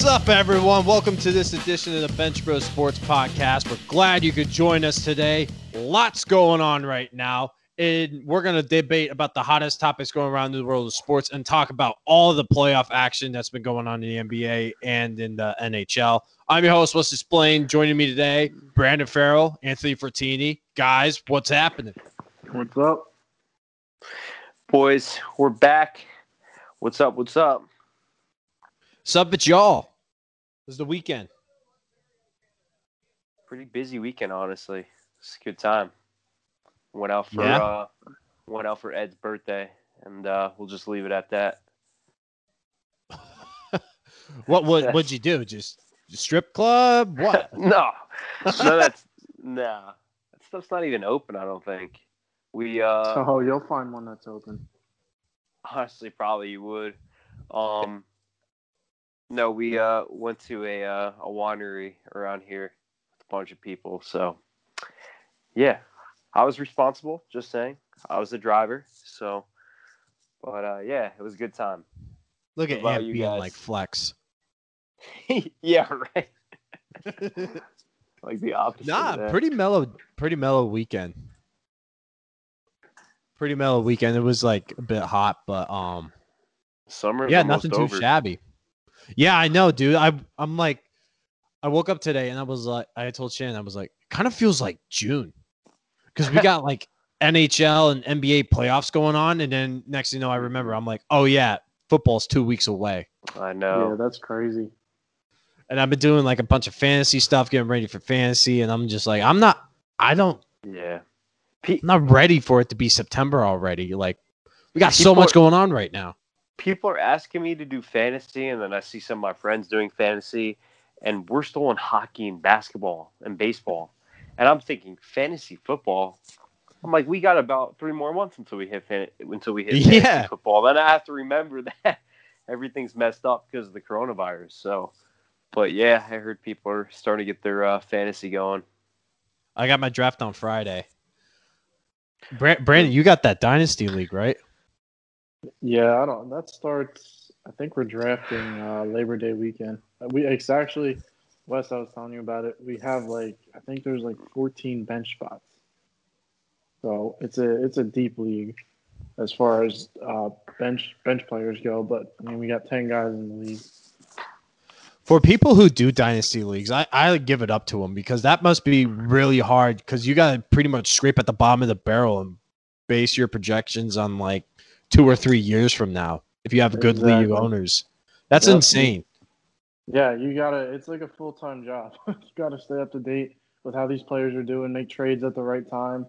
What's up, everyone? Welcome to this edition of the Bench Bros Sports Podcast. We're glad you could join us today. Lots going on right now. And we're going to debate about the hottest topics going around in the world of sports and talk about all the playoff action that's been going on in the NBA and in the NHL. I'm your host, What's Explained. Joining me today, Brandon Farrell, Anthony Fortini. Guys, what's happening? What's up? Boys, we're back. What's up? What's up? What's up it's y'all. This is the weekend. Pretty busy weekend, honestly. It's a good time. Went out for Yeah? uh, went out for Ed's birthday, and uh, we'll just leave it at that. What what what'd you do? Just strip club? What? no, no, that's nah. That stuff's not even open. I don't think. We uh, oh, you'll find one that's open. honestly probably you would. Um, no, we uh went to a uh, a winery around here with a bunch of people. So, yeah, I was responsible. Just saying, I was the driver. So, but uh, yeah, it was a good time. Look at Ant you being like flex. yeah, right. like the opposite. nah, pretty mellow, pretty mellow weekend. Pretty mellow weekend. It was like a bit hot, but um, Summer. yeah, nothing too over. shabby. Yeah, I know, dude. I I'm like, I woke up today and I was like, I told Shannon, I was like, kind of feels like June, because we got like NHL and NBA playoffs going on, and then next thing you know, I remember, I'm like, oh yeah, football's two weeks away. I know. Yeah, that's crazy. and I've been doing like a bunch of fantasy stuff, getting ready for fantasy, and I'm just like, I'm not, I don't, Yeah. I'm not ready for it to be September already. Like, we got so much are- going on right now. People are asking me to do fantasy, and then I see some of my friends doing fantasy, and we're still in hockey and basketball and baseball, and I'm thinking fantasy football. I'm like, we got about three more months until we hit fan- until we hit fantasy Yeah. football. Then I have to remember that everything's messed up because of the coronavirus. So, but yeah, I heard people are starting to get their uh, fantasy going. I got my draft on Friday. Brandon, you got that dynasty league, right? Yeah, I don't. That starts. I think we're drafting uh, Labor Day weekend. Uh, We it's actually Wes. I was telling you about it. We have like I think there's like 14 bench spots. So it's a it's a deep league as far as uh, bench bench players go. But I mean, we got 10 guys in the league. For people who do dynasty leagues, I, I give it up to them because that must be really hard because you got to pretty much scrape at the bottom of the barrel and base your projections on like two or three years from now if you have good league owners. That's Yep. insane. Yeah, you gotta. It's like a full time job. you gotta stay up to date with how these players are doing, make trades at the right time.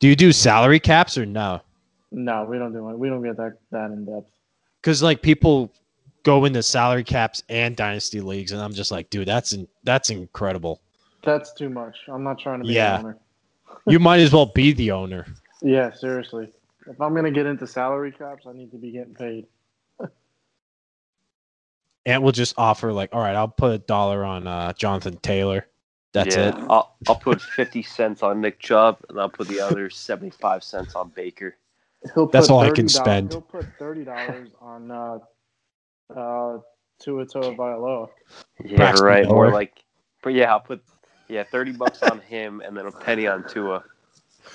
Do you do salary caps or no? No, we don't do it. We don't get that that in depth. Because like people go into salary caps and dynasty leagues, and I'm just like, dude, that's in, that's incredible. That's too much. I'm not trying to be Yeah. an owner. You might as well be the owner. Yeah, seriously. If I'm gonna get into salary caps, I need to be getting paid. And we'll just offer like, all right, I'll put a dollar on uh, Jonathan Taylor. That's yeah, it. I'll, I'll put 50 cents on Nick Chubb, and I'll put the other 75 cents on Baker. He'll That's all I can spend. He'll put thirty dollars on uh, uh, Tua Tagovailoa. Yeah, Braxton right. More Miller. like, but yeah, I'll put yeah thirty bucks on him and then a penny on Tua.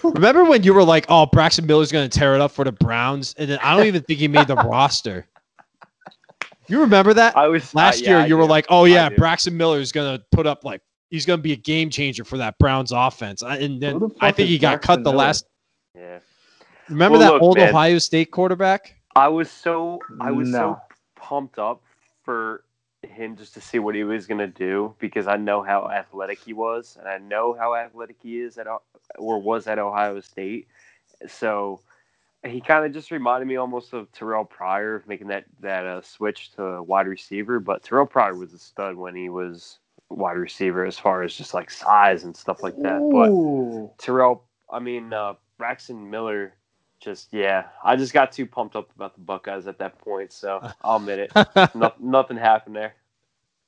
Remember when you were like, "Oh, Braxton Miller's going to tear it up for the Browns," and then I don't even think he made the roster. You remember that I was last uh, yeah, year? I You were do. like, "Oh yeah. Braxton Miller is going to put up like he's going to be a game changer for that Browns offense." And then the I think he got Braxton cut the Miller? last. yeah. Remember Well, that look, old man. Ohio State quarterback? I was so I was so pumped up for him just to see what he was gonna do because I know how athletic he was and I know how athletic he is at O- or was at Ohio State. So he kind of just reminded me almost of Terrell Pryor making that that uh, switch to wide receiver. But Terrell Pryor was a stud when he was wide receiver as far as just like size and stuff like that. But Terrell, I mean, uh, Braxton Miller, just yeah, I just got too pumped up about the Buckeyes at that point, so I'll admit it. no, nothing happened there.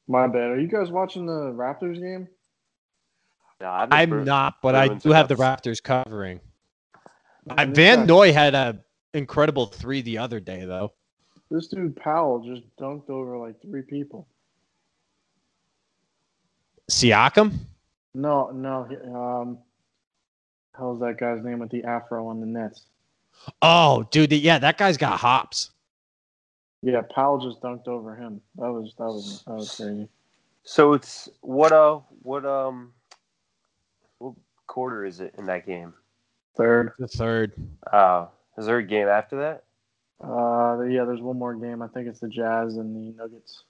My bad. Are you guys watching the Raptors game? No, I haven't I'm bur- not, but I do have the. Raptors covering. Uh, Man, Van guy- Noy had a incredible three the other day, though. this dude Powell just dunked over like three people. Siakam? No, no. he- Um, how's that guy's name with the afro on the Nets? Oh, dude, yeah, that guy's got hops. Yeah, Powell just dunked over him. That was that was that was crazy. So it's what uh what um what quarter is it in that game? Third. The third. Uh is there a game after that? Uh, yeah, there's one more game. I think it's the Jazz and the Nuggets.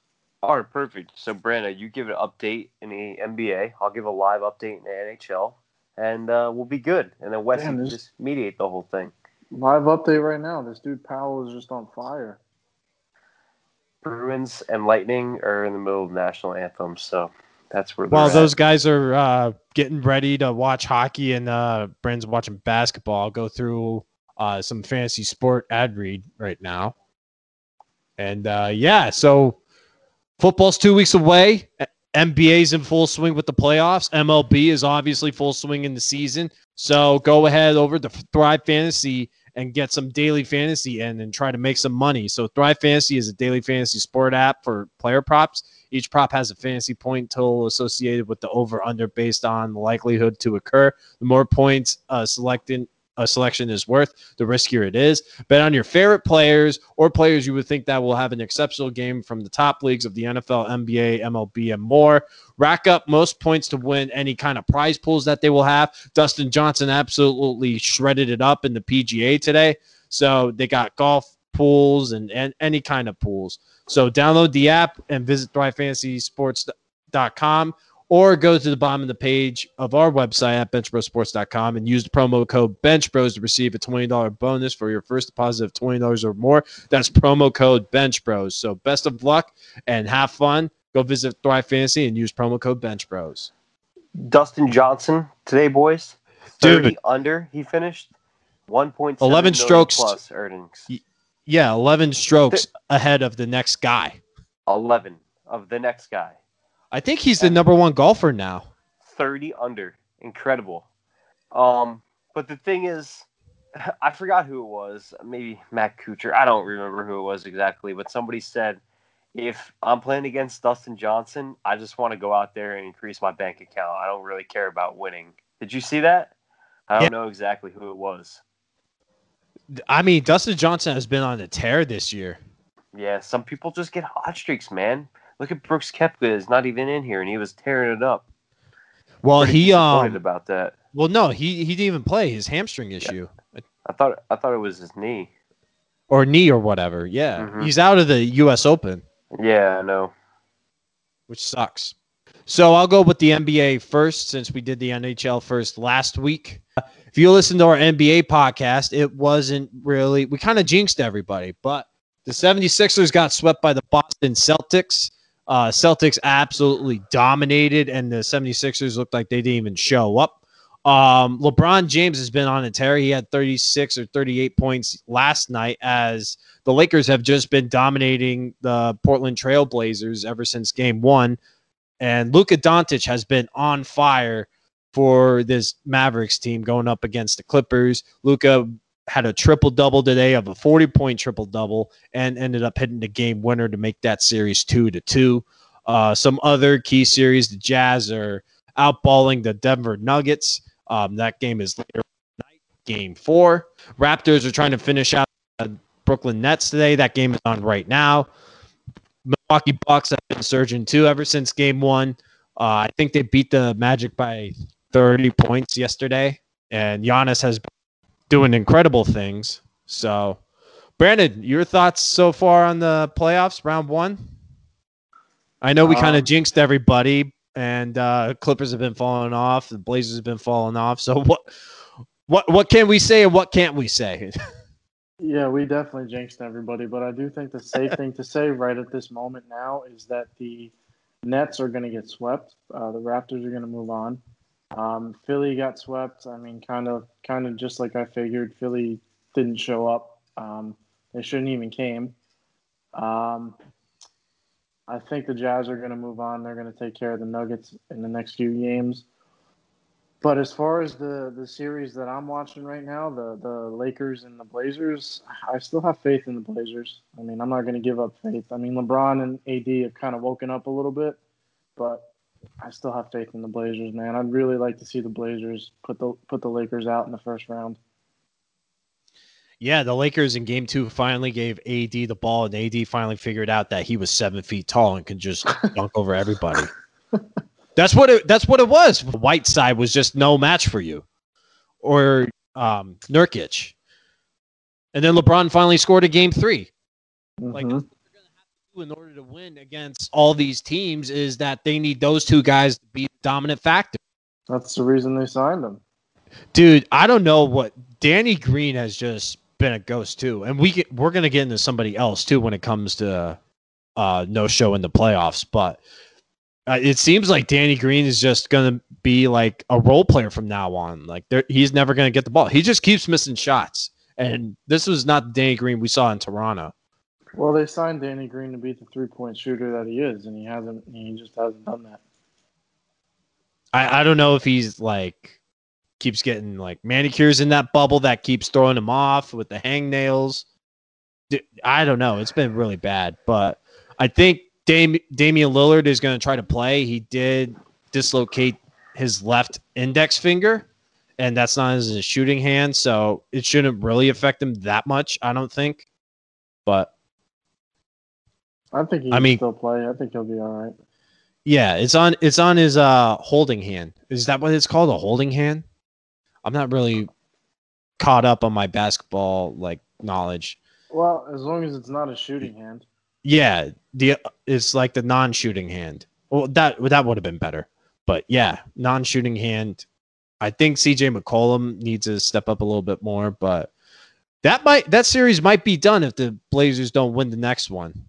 All right, perfect. So Brandon, you give an update in the NBA. I'll give a live update in the NHL, and uh, we'll be good. And then Wes Damn, can just mediate the whole thing. Live update right now. This dude Powell is just on fire. Bruins and Lightning are in the middle of national anthem, so that's where. While they're those guys are uh, getting ready to watch hockey and uh, Brand's watching basketball, I'll go through uh, some fantasy sport ad read right now. And uh, yeah, so football's two weeks away. NBA's in full swing with the playoffs. MLB is obviously full swing in the season. So go ahead over to Thrive Fantasy and get some daily fantasy in and try to make some money. So Thrive Fantasy is a daily fantasy sport app for player props. Each prop has a fantasy point total associated with the over under based on likelihood to occur. The more points uh, selected a selection is worth, the riskier it is. Bet on your favorite players or players you would think that will have an exceptional game from the top leagues of the NFL, NBA, MLB, and more. Rack up most points to win any kind of prize pools that they will have. Dustin Johnson absolutely shredded it up in the PGA today. So they got golf pools and, and any kind of pools. So download the app and visit thrivefantasysports.com or go to the bottom of the page of our website at benchbrosports.com and use the promo code benchbros to receive a $20 bonus for your first deposit of $20 or more. That's promo code benchbros. So best of luck and have fun. Go visit Thrive Fantasy and use promo code benchbros. Dustin Johnson today, boys. Dude. Thirty under. He finished one point 11 strokes. plus earnings. Yeah, 11 strokes ahead of the next guy. Eleven of the next guy. I think he's the number one golfer now. 30 under. Incredible. Um, but the thing is, I forgot who it was. Maybe Matt Kuchar. I don't remember who it was exactly, but somebody said, if I'm playing against Dustin Johnson, I just want to go out there and increase my bank account. I don't really care about winning. Did you see that? I don't Yeah. know exactly who it was. I mean, Dustin Johnson has been on a tear this year. Yeah, some people just get hot streaks, man. Look at Brooks Koepka is not even in here, and he was tearing it up. Well, Pretty he um, about that. well, no, he he didn't even play his hamstring issue I thought I thought it was his knee. or knee or whatever. Yeah, Mhm. he's out of the U.S. Open, Yeah, I know. which sucks. So I'll go with the NBA first, since we did the NHL first last week. If you listen to our NBA podcast, it wasn't really we kind of jinxed everybody, but the 76ers got swept by the Boston Celtics. Uh, Celtics absolutely dominated, and the 76ers looked like they didn't even show up. Um, LeBron James has been on a tear. He had 36 or 38 points last night as the Lakers have just been dominating the Portland Trailblazers ever since game one. And Luka Doncic has been on fire for this Mavericks team going up against the Clippers. Luka had a triple double today of a 40 point triple double and ended up hitting the game winner to make that series two to two. Uh, some other key series, the Jazz are outballing the Denver Nuggets. Um, that game is later tonight, game four. Raptors are trying to finish out uh, Brooklyn Nets today. That game is on right now. Milwaukee Bucks have been surging too ever since game one. Uh, I think they beat the Magic by 30 points yesterday, and Giannis has been doing incredible things. So, Brandon, your thoughts so far on the playoffs, round one? I know we kind of Um, jinxed everybody, and uh, Clippers have been falling off, the Blazers have been falling off. So, what, what, what can we say, and what can't we say? Yeah, we definitely jinxed everybody, but I do think the safe thing to say right at this moment now is that the Nets are going to get swept. Uh, the Raptors are going to move on. Um, Philly got swept. I mean, kind of, kind of just like I figured. Philly didn't show up. Um, they shouldn't even came. Um, I think the Jazz are going to move on. They're going to take care of the Nuggets in the next few games. But as far as the the series that I'm watching right now, the the Lakers and the Blazers, I still have faith in the Blazers. I mean, I'm not going to give up faith. I mean, LeBron and AD have kind of woken up a little bit, but I still have faith in the Blazers, man. I'd really like to see the Blazers put the put the Lakers out in the first round. Yeah, the Lakers in game two finally gave AD the ball, and AD finally figured out that he was seven feet tall and could just dunk over everybody. That's what it that's what it was. Whiteside was just no match for you. Or um Nurkic. And then LeBron finally scored a game 3. Like Mhm. In order to win against all these teams is that they need those two guys to be the dominant factor. that's the reason they signed them. Dude, I don't know what Danny Green has just been a ghost too, and we get, we're gonna get into somebody else too when it comes to uh, no show in the playoffs. But uh, it seems like Danny Green is just gonna be like a role player from now on. Like he's never gonna get the ball. He just keeps missing shots, and this was not the Danny Green we saw in Toronto. Well, they signed Danny Green to be the three point shooter that he is, and he hasn't. He just hasn't done that. I, I don't know if he's like keeps getting like manicures in that bubble that keeps throwing him off with the hangnails. I don't know. It's been really bad, but I think Dam- Damian Lillard is going to try to play. He did dislocate his left index finger, and that's not his shooting hand, so it shouldn't really affect him that much. I don't think, but I think he I can mean- still play. I think he'll be all right. Yeah, it's on it's on his uh holding hand. Is that what it's called? A holding hand? I'm not really caught up on my basketball like knowledge. Well, as long as it's not a shooting hand. Yeah, the it's like the non-shooting hand. Well, that that would have been better. But yeah, non-shooting hand. I think CJ McCollum needs to step up a little bit more, but that might that series might be done if the Blazers don't win the next one.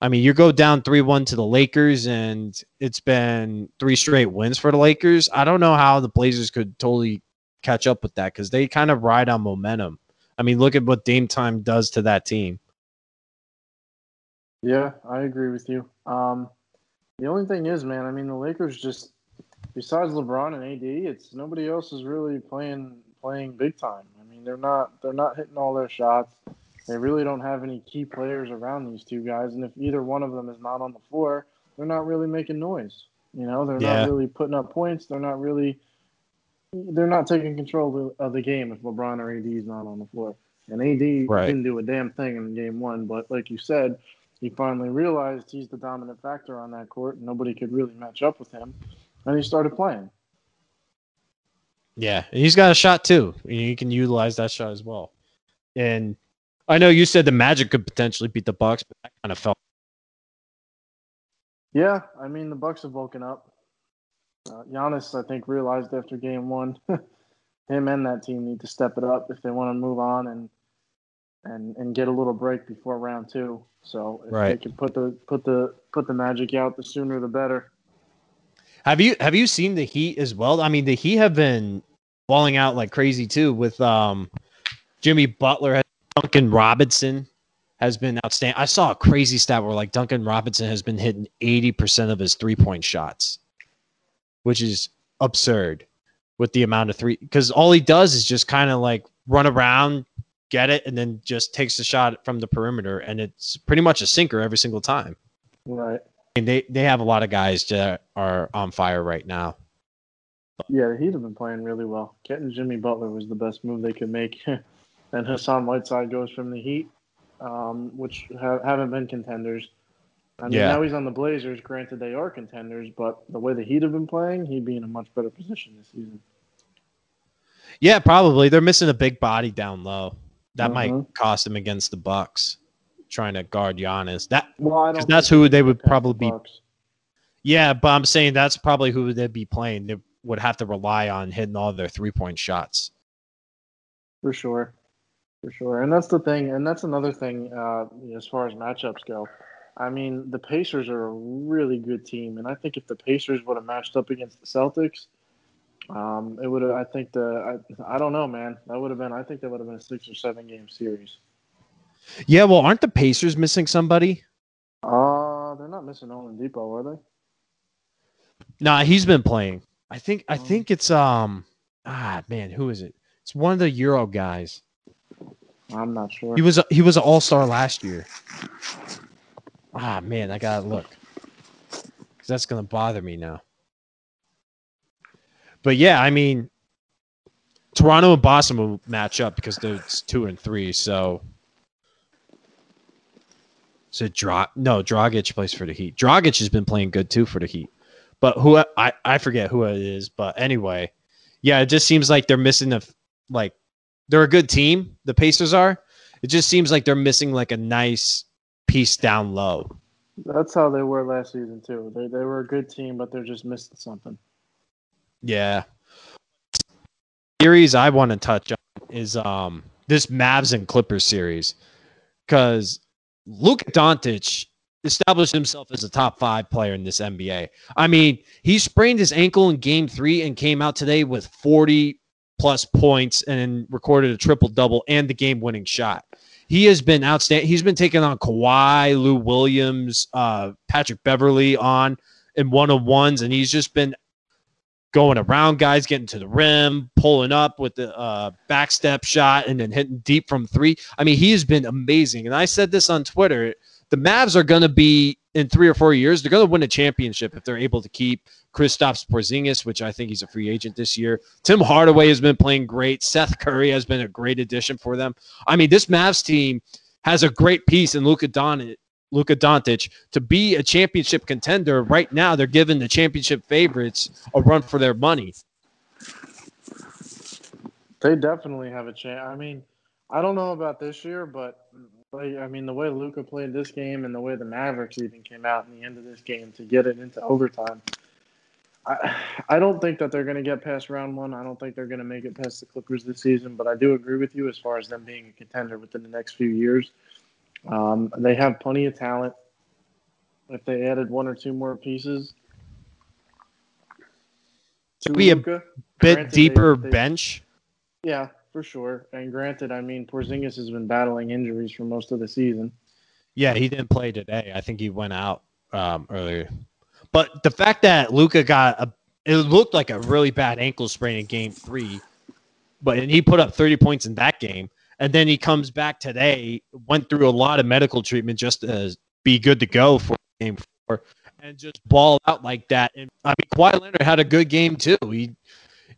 I mean, you go down 3-1 to the Lakers and it's been three straight wins for the Lakers. I don't know how the Blazers could totally catch up with that cuz they kind of ride on momentum. I mean, look at what Dame time does to that team. Yeah, I agree with you. Um, the only thing is, man, I mean, the Lakers just besides LeBron and AD, it's nobody else is really playing playing big time. I mean, they're not they're not hitting all their shots. They really don't have any key players around these two guys, and if either one of them is not on the floor, they're not really making noise. You know, they're Yeah. not really putting up points. They're not really they're not taking control of the game if LeBron or AD is not on the floor. And AD Right. didn't do a damn thing in game one, but like you said, he finally realized he's the dominant factor on that court. and Nobody could really match up with him, and he started playing. Yeah, and he's got a shot too. You can utilize that shot as well. And I know you said the Magic could potentially beat the Bucks, but that kind of felt. Yeah, I mean the Bucks have woken up. Uh, Giannis, I think, realized after game one, him and that team need to step it up if they want to move on and and and get a little break before round two. So if they can put the put the put the Magic out, the sooner the better. Have you have you seen the Heat as well? I mean, the Heat have been balling out like crazy too. With um, Jimmy Butler, Duncan Robinson has been outstanding. I saw a crazy stat where like Duncan Robinson has been hitting eighty percent of his three point shots, which is absurd with the amount of three. Because all he does is just kind of like run around, get it, and then just takes the shot from the perimeter, and it's pretty much a sinker every single time. Right. And they they have a lot of guys that are on fire right now. Yeah, Heat have been playing really well. Getting Jimmy Butler was the best move they could make. and Hassan Whiteside goes from the Heat, um, which ha- haven't been contenders. I mean, Yeah. now he's on the Blazers. Granted, they are contenders, but the way the Heat have been playing, he'd be in a much better position this season. Yeah, probably. They're missing a big body down low. That might Mhm. cost them against the Bucks trying to guard Giannis. That Well, I 'Cause don't. that's who they would pass the probably be- yeah, but I'm saying that's probably who they'd be playing. They would have to rely on hitting all their three point shots. For sure. For sure. And that's the thing. And that's another thing uh, as far as matchups go. I mean, the Pacers are a really good team. And I think if the Pacers would have matched up against the Celtics, um, it would have, I think the, I, I don't know, man. That would have been, I think that would have been a six or seven game series. Yeah, well, aren't the Pacers missing somebody? Uh, they're not missing Oladipo, are they? Nah, he's been playing. I think I Um, think it's um ah man, who is it? It's one of the Euro guys. I'm not sure. He was a, he was an All Star last year. Ah man, I gotta look. 'Cause that's gonna bother me now. But yeah, I mean, Toronto and Boston will match up because they're it's two and three. So, so Dra no Dragic plays for the Heat. Dragic has been playing good too for the Heat, but who I I forget who it is. But anyway, yeah, it just seems like they're missing a like they're a good team. The Pacers are. It just seems like they're missing like a nice piece down low. That's how they were last season too. They they were a good team, but they're just missing something. Yeah. Series I want to touch on is um this Mavs and Clippers series because Luke Doncic established himself as a top five player in this NBA. I mean, he sprained his ankle in Game Three and came out today with forty plus points and recorded a triple double and the game winning shot. He has been outstanding. He's been taking on Kawhi, Lou Williams, uh, Patrick Beverley on in one on ones, and he's just been going around guys, getting to the rim, pulling up with the uh, back step shot, and then hitting deep from three. I mean, he has been amazing. And I said this on Twitter the Mavs are going to be in three or four years. They're going to win a championship if they're able to keep Kristaps Porzingis, which I think he's a free agent this year. Tim Hardaway has been playing great. Seth Curry has been a great addition for them. I mean, this Mavs team has a great piece in Luka Doncic. Luka Doncic to be a championship contender right now. They're giving the championship favorites a run for their money. They definitely have a chance. I mean, I don't know about this year, but like, I mean, the way Luka played this game and the way the Mavericks even came out in the end of this game to get it into overtime, I, I don't think that they're going to get past round one. I don't think they're going to make it past the Clippers this season. But I do agree with you as far as them being a contender within the next few years. Um, they have plenty of talent. If they added one or two more pieces, to Be a Bit Granted, they- deeper they- bench. yeah, for sure. And granted, I mean, Porzingis has been battling injuries for most of the season. Yeah, he didn't play today. I think he went out um, earlier. But the fact that Luka got a, it looked like a really bad ankle sprain in Game Three, but and he put up thirty points in that game, and then he comes back today, went through a lot of medical treatment just to be good to go for Game Four, and just ball out like that. And I mean, Kawhi Leonard had a good game too. He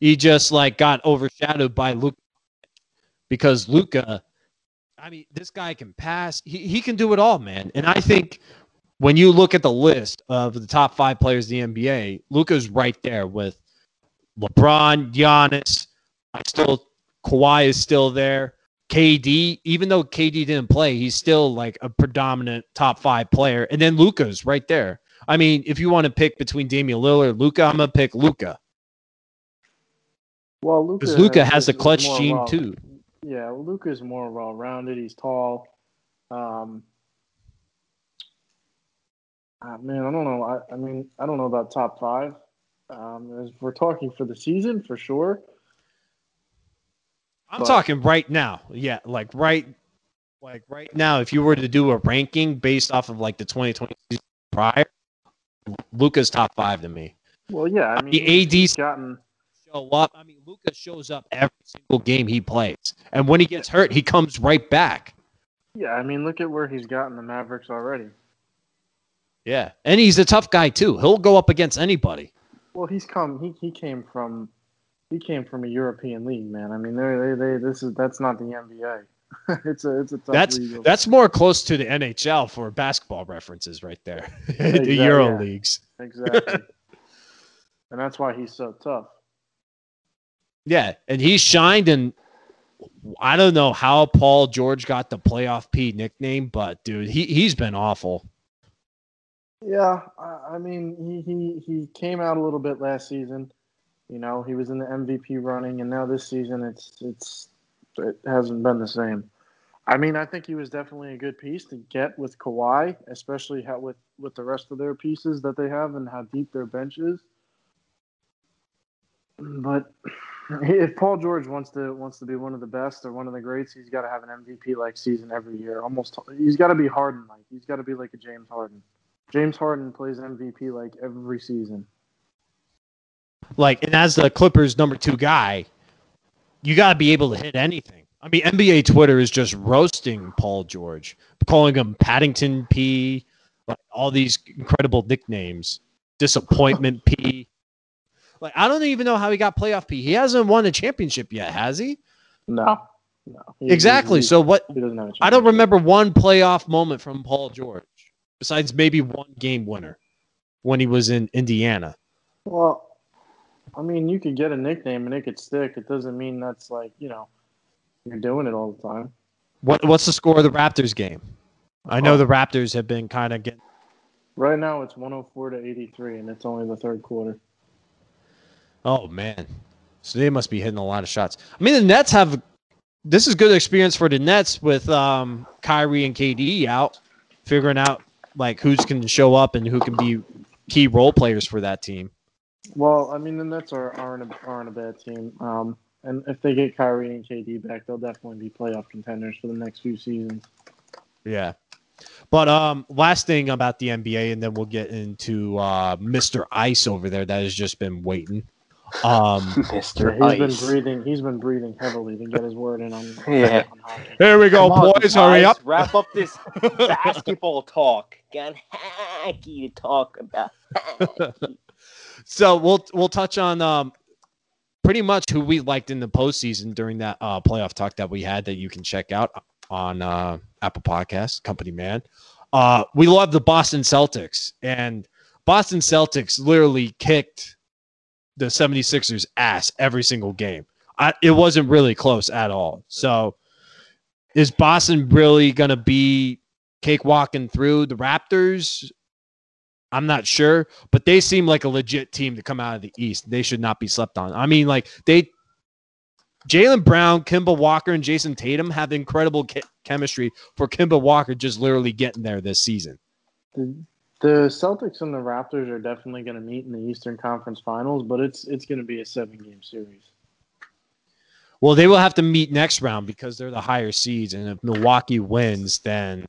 he just like got overshadowed by Luka because Luka. I mean, this guy can pass. He, he can do it all, man. And I think when you look at the list of the top five players in the NBA, Luka's right there with LeBron, Giannis. I still Kawhi is still there. KD, even though KD didn't play, he's still like a predominant top five player. And then Luka's right there. I mean, if you want to pick between Damian Lillard Luka, I'm gonna pick Luka Well, Luka because Luka has a clutch gene well- too. Yeah, Luka is more well-rounded. He's tall. Um, ah, man, I don't know. I, I mean, I don't know about top five. Um, as we're talking for the season, for sure. I'm But- talking right now. Yeah, like right, like right now. If you were to do a ranking based off of like the 2020 season prior, Luka's top five to me. Well, yeah. I Uh, mean, the AD's gotten. Show up. I mean, Luka shows up every single game he plays, and when he gets hurt, he comes right back. Yeah, I mean, look at where he's gotten the Mavericks already. Yeah, and he's a tough guy too. He'll go up against anybody. Well, he's come. He, he came from. He came from a European league, man. I mean, they they they. This is that's not the NBA. it's a it's a tough That's league. that's more close to the NHL for basketball references right there. the Exactly, Euro yeah. leagues. exactly. and that's why he's so tough. Yeah, and he shined, and I don't know how Paul George got the playoff P nickname, but dude, he he's been awful. Yeah, I, mean, he, he he came out a little bit last season. You know, he was in the MVP running, and now this season, it's it's it hasn't been the same. I mean, I think he was definitely a good piece to get with Kawhi, especially how with with the rest of their pieces that they have and how deep their bench is. But if Paul George wants to wants to be one of the best or one of the greats, he's got to have an MVP like season every year. Almost, he's got to be Harden like. He's got to be like a James Harden. James Harden plays MVP like every season. Like, and as the Clippers' number two guy, you got to be able to hit anything. I mean, NBA Twitter is just roasting Paul George, calling him Pandemic P, like all these incredible nicknames, disappointment P. Like, I don't even know how he got playoff P. He hasn't won a championship yet, has he? No, oh. no. He- Exactly. he- So what? he doesn't have a I don't remember one playoff moment from Paul George besides maybe one game winner when he was in Indiana. Well, I mean, you could get a nickname and it could stick. It doesn't mean that's like you know you're doing it all the time. What what's the score of the Raptors game? I know Oh. the Raptors have been kind of getting Right now, it's 104 to 83, and it's only the third quarter. Oh man. So they must be hitting a lot of shots. I mean the Nets have this is good experience for the Nets with um Kyrie and KD out, figuring out like who's can show up and who can be key role players for that team. Well, I mean, the Nets are aren't a, aren't a bad team. Um, and if they get Kyrie and KD back, they'll definitely be playoff contenders for the next few seasons. Yeah. But um last thing about the NBA and then we'll get into uh Mr. Ice over there that has just been waiting. Um Mr. Yeah, he's Ice. been breathing. He's been breathing heavily to get his word in on. Yeah. on hockey. Here we go, Come on, boys. Hurry up. Wrap up this basketball talk. Got hockey to talk about. So we'll we'll touch on um pretty much who we liked in the postseason during that uh playoff talk that we had that you can check out on uh Apple Podcasts, Company Man. Uh we love the Boston Celtics and Boston Celtics literally kicked the 76ers ass every single game. I, it wasn't really close at all. So is Boston really going to be cakewalking through the Raptors? I'm not sure, but they seem like a legit team to come out of the East. They should not be slept on. I mean, like they, Jaylen Brown, Kemba Walker, and Jayson Tatum have incredible che- chemistry for Kemba Walker just literally getting there this season. Mm-hmm. The, Celtics and the Raptors are definitely going to meet in the Eastern Conference Finals, but it's it's going to be a seven game series. Well, they will have to meet next round because they're the higher seeds, and if Milwaukee wins, then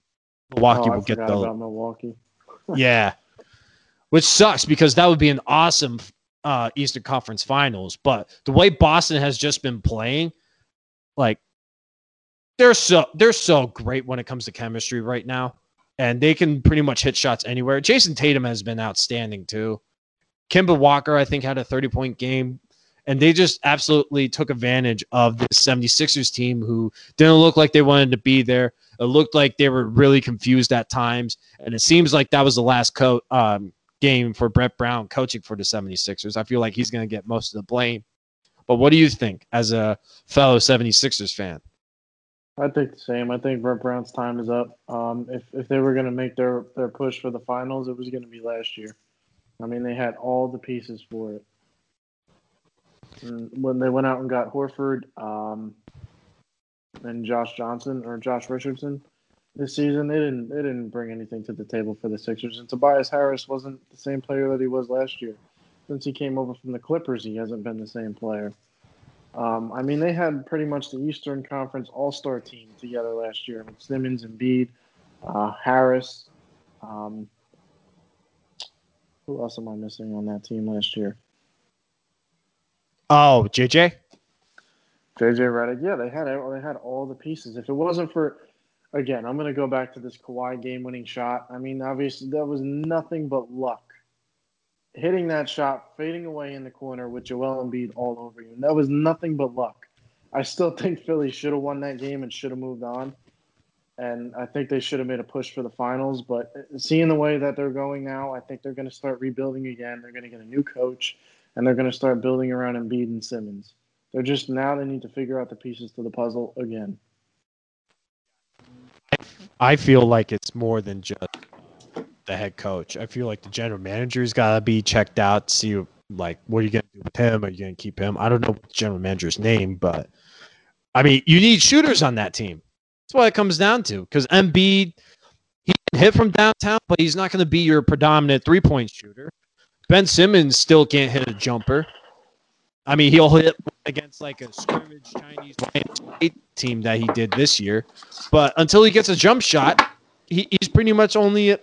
Milwaukee oh, will get the Milwaukee. yeah, which sucks because that would be an awesome uh, Eastern Conference Finals. But the way Boston has just been playing, like they're so they're so great when it comes to chemistry right now, and they can pretty much hit shots anywhere. Jayson Tatum has been outstanding too. Kemba Walker, I think, had a 30 point game. And they just absolutely took advantage of this 76ers team who didn't look like they wanted to be there. It looked like they were really confused at times. And it seems like that was the last co- um, game for Brett Brown coaching for the 76ers. I feel like he's going to get most of the blame. But what do you think as a fellow 76ers fan? I think the same. I think Brett Brown's time is up. Um, if if they were going to make their their push for the finals, it was going to be last year. I mean, they had all the pieces for it. And when they went out and got Horford um, and Josh Johnson or Josh Richardson this season, they didn't they didn't bring anything to the table for the Sixers. And Tobias Harris wasn't the same player that he was last year. Since he came over from the Clippers, he hasn't been the same player. Um, I mean, they had pretty much the Eastern Conference All Star team together last year with Simmons and Bede, uh, Harris. Um, who else am I missing on that team last year? Oh, JJ? JJ Redick. Yeah, they had they had all the pieces. If it wasn't for, again, I'm going to go back to this Kawhi game-winning shot. I mean, obviously that was nothing but luck. Hitting that shot, fading away in the corner with Joel Embiid all over you. That was nothing but luck. I still think Philly should have won that game and should have moved on. And I think they should have made a push for the finals. But seeing the way that they're going now, I think they're going to start rebuilding again. They're going to get a new coach, and they're going to start building around Embiid and Simmons. They're just now they need to figure out the pieces to the puzzle again. I feel like it's more than just the head coach. I feel like the general manager's got to be checked out. See, like, what are you going to do with him? Are you going to keep him? I don't know what the general manager's name, but I mean, you need shooters on that team. That's what it comes down to. Because Embiid, he can hit from downtown, but he's not going to be your predominant three point shooter. Ben Simmons still can't hit a jumper. I mean, he'll hit against like a scrimmage Chinese team that he did this year, but until he gets a jump shot, he, he's pretty much only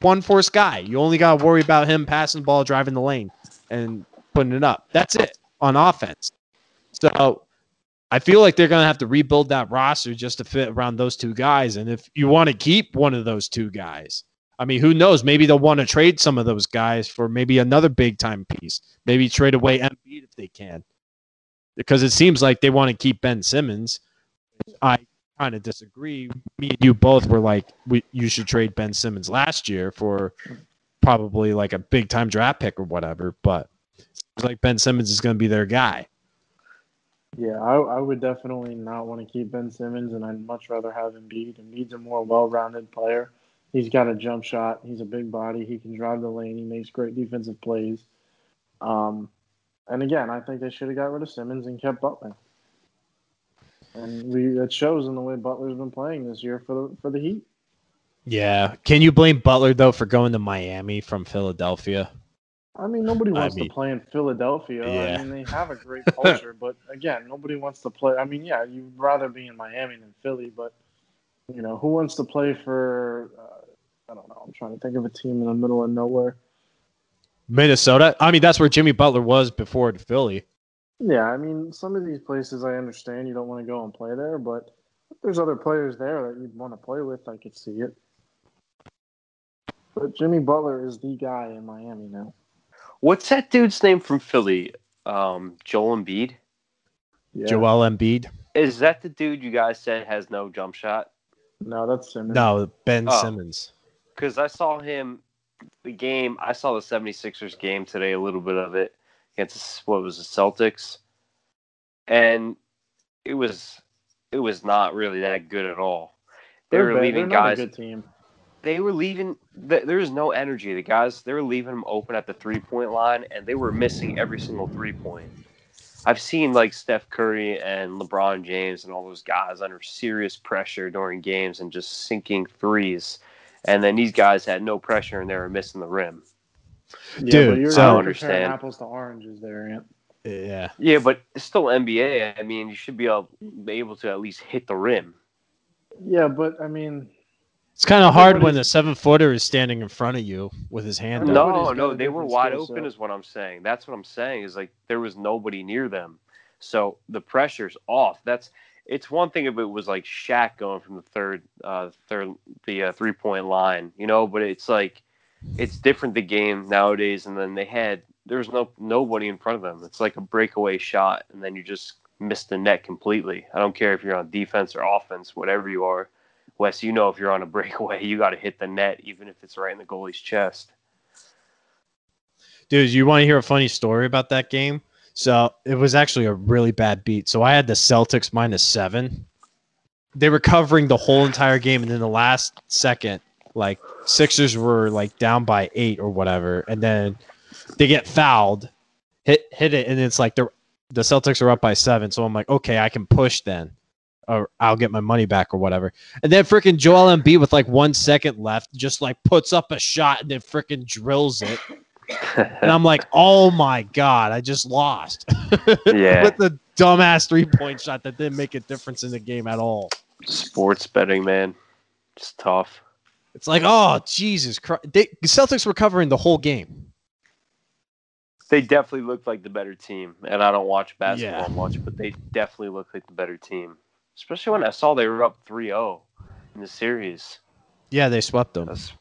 one force guy. You only got to worry about him passing the ball, driving the lane, and putting it up. That's it on offense. So I feel like they're going to have to rebuild that roster just to fit around those two guys. And if you want to keep one of those two guys, I mean, who knows? Maybe they'll want to trade some of those guys for maybe another big time piece. Maybe trade away Embiid if they can, because it seems like they want to keep Ben Simmons. I kind of disagree. Me and you both were like, we, you should trade Ben Simmons last year for probably like a big time draft pick or whatever. But it's like Ben Simmons is going to be their guy. Yeah, I, I would definitely not want to keep Ben Simmons, and I'd much rather have Embiid. Embiid's a more well-rounded player. He's got a jump shot. He's a big body. He can drive the lane. He makes great defensive plays. Um, and again, I think they should have got rid of Simmons and kept Butler. And we it shows in the way Butler's been playing this year for the for the Heat. Yeah. Can you blame Butler though for going to Miami from Philadelphia? I mean, nobody I wants mean- to play in Philadelphia. Yeah. I mean, they have a great culture, but again, nobody wants to play. I mean, yeah, you'd rather be in Miami than Philly, but you know, who wants to play for? Uh, I don't know. I'm trying to think of a team in the middle of nowhere. Minnesota. I mean, that's where Jimmy Butler was before to Philly. Yeah, I mean, some of these places I understand you don't want to go and play there, but if there's other players there that you'd want to play with, I could see it. But Jimmy Butler is the guy in Miami now. What's that dude's name from Philly? Um, Joel Embiid. Yeah. Joel Embiid. Is that the dude you guys said has no jump shot? No, that's Simmons. No, Ben Oh. Simmons. Because I saw him, the game, I saw the 76ers game today, a little bit of it against, what was the Celtics. And it was, it was not really that good at all. They they're were leaving guys. a good team. they were leaving. th- There was no energy. The guys they were leaving them open at the three point line, and they were missing every single three point. I've seen like Steph Curry and LeBron James and all those guys under serious pressure during games and just sinking threes, and then these guys had no pressure and they were missing the rim. Yeah, Dude, but you're, so- you're Understand. apples to oranges there, Ant. Yeah. Yeah, but it's still NBA. I mean, you should be able, able to at least hit the rim. Yeah, but I mean, It's kind of hard when the seven footer is standing in front of you with his hand I No, no, they were wide skill open, set. is what I'm saying. That's what I'm saying. Is like there was nobody near them, so the pressure's off. That's it's one thing if it was like Shaq going from the third, uh, third, the uh, three point line, you know. But it's like it's different the game nowadays, and then they had there was no nobody in front of them. It's like a breakaway shot, and then you just miss the net completely. I don't care if you're on defense or offense, whatever you are. Wes, you know if you're on a breakaway, you got to hit the net, even if it's right in the goalie's chest. Dude, you want to hear a funny story about that game? So it was actually a really bad beat. So I had the Celtics minus seven. They were covering the whole entire game, and then the last second, like Sixers were like down by eight or whatever, and then they get fouled, hit hit it, and it's like they're the Celtics are up by seven. So I'm like, okay, I can push then, or I'll get my money back or whatever. And then freaking Joel Embiid with like one second left, just like puts up a shot and then freaking drills it. And I'm like, oh my God, I just lost. Yeah. With the dumbass three point shot that didn't make a difference in the game at all. Sports betting, man. It's tough. It's like, oh, Jesus Christ. They, the Celtics were covering the whole game. They definitely looked like the better team. And I don't watch basketball Yeah. much, but they definitely looked like the better team. Especially when I saw they were up 3 0 in the series. Yeah, they swept them. That's,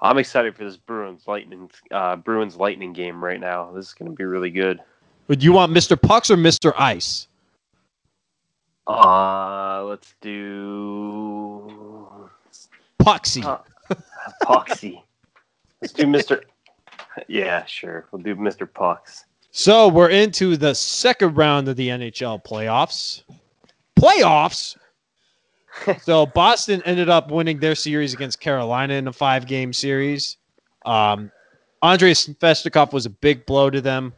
I'm excited for this Bruins Lightning uh, Bruins Lightning game right now. This is going to be really good. Would you want Mr. Pucks or Mr. Ice? Uh, let's do Pucksy. Uh, Poxy. let's do Mr. Yeah, sure. We'll do Mr. Pucks. So we're into the second round of the NHL playoffs. Playoffs. so Boston ended up winning their series against Carolina in a five-game series. Um, Andrei Svechnikov was a big blow to them.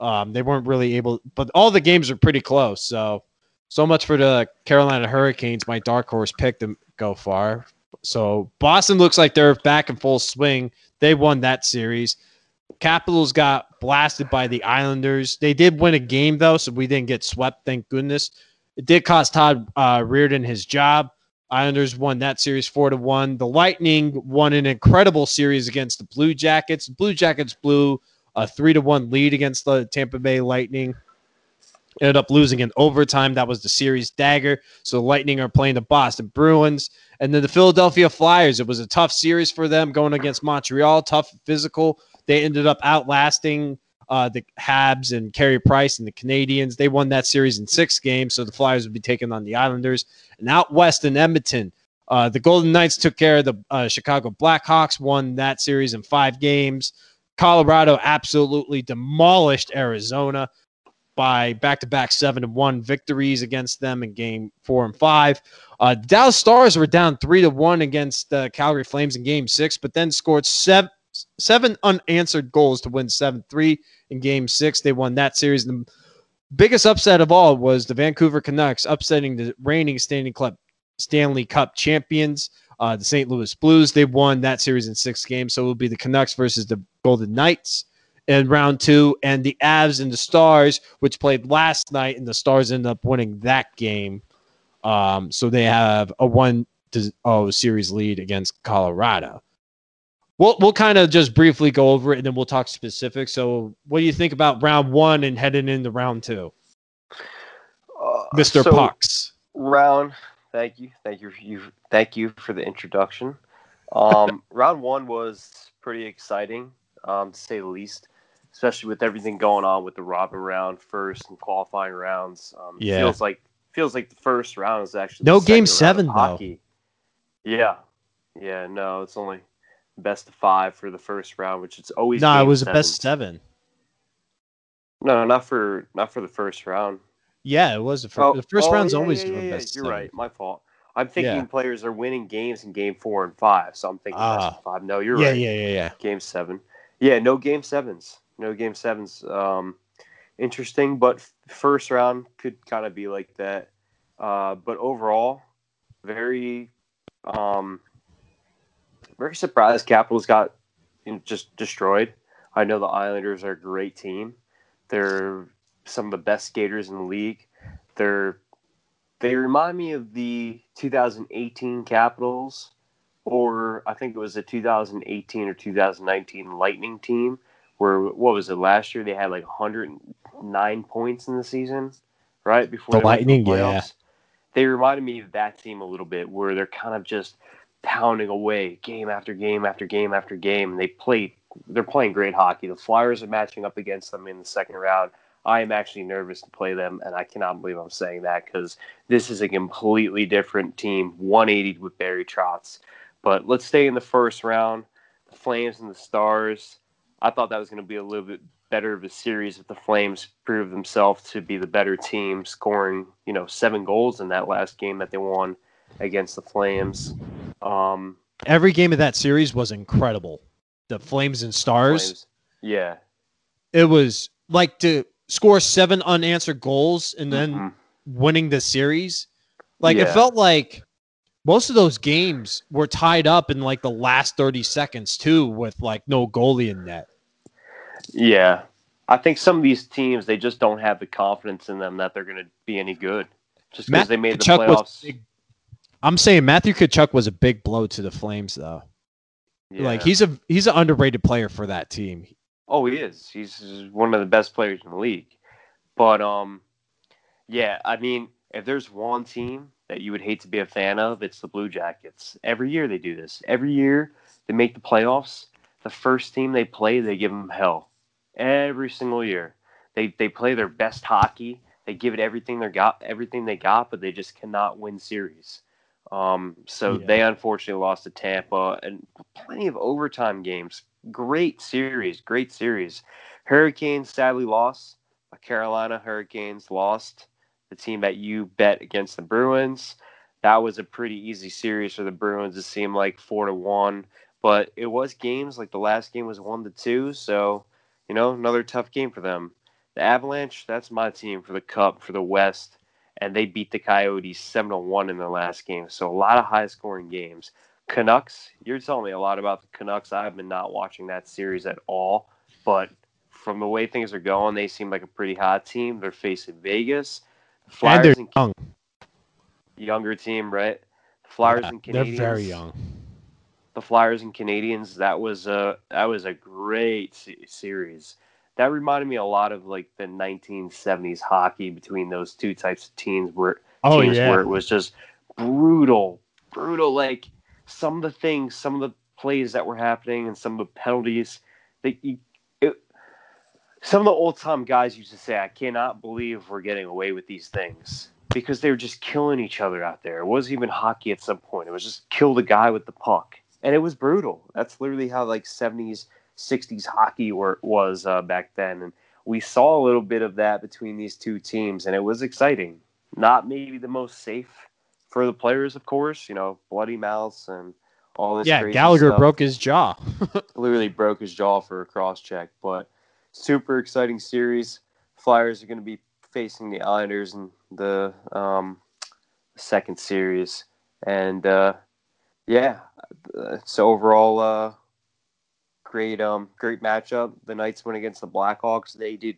Um, they weren't really able, but all the games are pretty close. So, so much for the Carolina Hurricanes. My dark horse pick to go far. So Boston looks like they're back in full swing. They won that series. Capitals got blasted by the Islanders. They did win a game though, so we didn't get swept. Thank goodness. It did cost Todd uh, Reirden his job. Islanders won that series four to one. The Lightning won an incredible series against the Blue Jackets. Blue Jackets blew a three to one lead against the Tampa Bay Lightning. Ended up losing in overtime. That was the series dagger. So the Lightning are playing the Boston Bruins. And then the Philadelphia Flyers. It was a tough series for them going against Montreal, tough physical. They ended up outlasting uh, the Habs and Carey Price and the Canadiens. They won that series in six games. So the Flyers would be taking on the Islanders. And out west in Edmonton, uh, the Golden Knights took care of the uh, Chicago Blackhawks, won that series in five games. Colorado absolutely demolished Arizona by back-to-back seven and one victories against them in game four and five. Uh, Dallas Stars were down three to one against the Calgary Flames in game six, but then scored seven seven unanswered goals to win seven three in game six. They won that series. The biggest upset of all was the Vancouver Canucks upsetting the reigning Stanley Cup Stanley Cup champions, uh, the St. Louis Blues. They won that series in six games. So it will be the Canucks versus the Golden Knights in round two, and the Avs and the Stars, which played last night, and the Stars ended up winning that game. Um, so they have a one to oh series lead against Colorado. We'll we'll kind of just briefly go over it, and then we'll talk specifics. So, what do you think about round one and heading into round two, Uh, Mister so, Pucks? Round. Thank you. Thank you. You. Thank you for the introduction. Um, round one was pretty exciting, um, to say the least, especially with everything going on with the robin round first and qualifying rounds. Um, Yeah. feels like feels like the first round is actually No game seven, though. hockey. Yeah, yeah. No, it's only best of five for the first round, which it's always. No, it was a best seven. No, not for not for the first round. Yeah, it was the first. Oh, the first oh, round's yeah, always yeah, yeah, best. You're seven. right. My fault. I'm thinking players are winning games in game four and five. So I'm thinking best of five. No, you're Yeah, right. yeah, yeah, yeah. Game seven. Yeah, no game sevens. No game sevens. Um, interesting, but first round could kind of be like that. Uh, but overall, very, um, very surprised. Capitals got you know, just destroyed. I know the Islanders are a great team. They're some of the best skaters in the league. They're they remind me of the 2018 Capitals, or I think it was the 2018 or 2019 Lightning team. Where what was it last year? They had like 109 points in the season, right before The they went to Lightning, yeah. They reminded me of that team a little bit, where they're kind of just pounding away game after game after game after game. They play they're playing great hockey. The Flyers are matching up against them in the second round. I am actually nervous to play them, and I cannot believe I'm saying that because this is a completely different team, 180 with Barry Trotz. But let's stay in the first round. The Flames and the Stars. I thought that was going to be a little bit better of a series if the Flames proved themselves to be the better team, scoring you know seven goals in that last game that they won against the Flames. Um, Every game of that series was incredible. The Flames and Stars. Flames, yeah, It was like to score seven unanswered goals and then Mhm. winning the series. Like it felt like most of those games were tied up in like the last 30 seconds too with like no goalie in net. yeah. I think some of these teams they just don't have the confidence in them that they're going to be any good, just because they made the playoffs. big- I'm saying Matthew Tkachuk was a big blow to the Flames though. Like he's a he's an underrated player for that team. Oh, he is. He's one of the best players in the league. But um, yeah, I mean, if there's one team that you would hate to be a fan of, it's the Blue Jackets. Every year they do this. Every year they make the playoffs. The first team they play, they give them hell. Every single year, they they play their best hockey. They give it everything they got, everything they got, but they just cannot win series. Um, so Yeah. they unfortunately lost to Tampa and plenty of overtime games great series, great series. Hurricanes sadly lost. The Carolina Hurricanes lost. The team that you bet against the Bruins. That was a pretty easy series for the Bruins. It seemed like four to one, but it was games like the last game was one to two. So you know another tough game for them. The Avalanche, that's my team for the Cup for the West, and they beat the Coyotes seven to one in their last game. So a lot of high scoring games. Canucks, you're telling me a lot about the Canucks. I've been not watching that series at all, but from the way things are going, they seem like a pretty hot team. They're facing Vegas, And Flyers, they're and, young. younger team, right? Flyers Yeah, and they're very young. The Flyers and Canadiens. That was a that was a great series. that reminded me a lot of like the 1970s hockey between those two types of teams where Oh teams yeah. where it was just brutal, brutal. Like some of the things, some of the plays that were happening, and some of the penalties. That you, some of the old time guys used to say, "I cannot believe we're getting away with these things." Because they were just killing each other out there. It wasn't even hockey at some point. It was just kill the guy with the puck, and it was brutal. That's literally how like '70s, '60s hockey were, was uh, back then, and we saw a little bit of that between these two teams, and it was exciting. Not maybe the most safe for the players, of course. You know, bloody mouths and all this. Yeah, Gallagher stuff. broke his jaw. literally broke his jaw for a cross check. But super exciting series. Flyers are going to be facing the Islanders in the um, second series, and uh, yeah, so overall, uh, great um great matchup. The Knights went against the Blackhawks. They did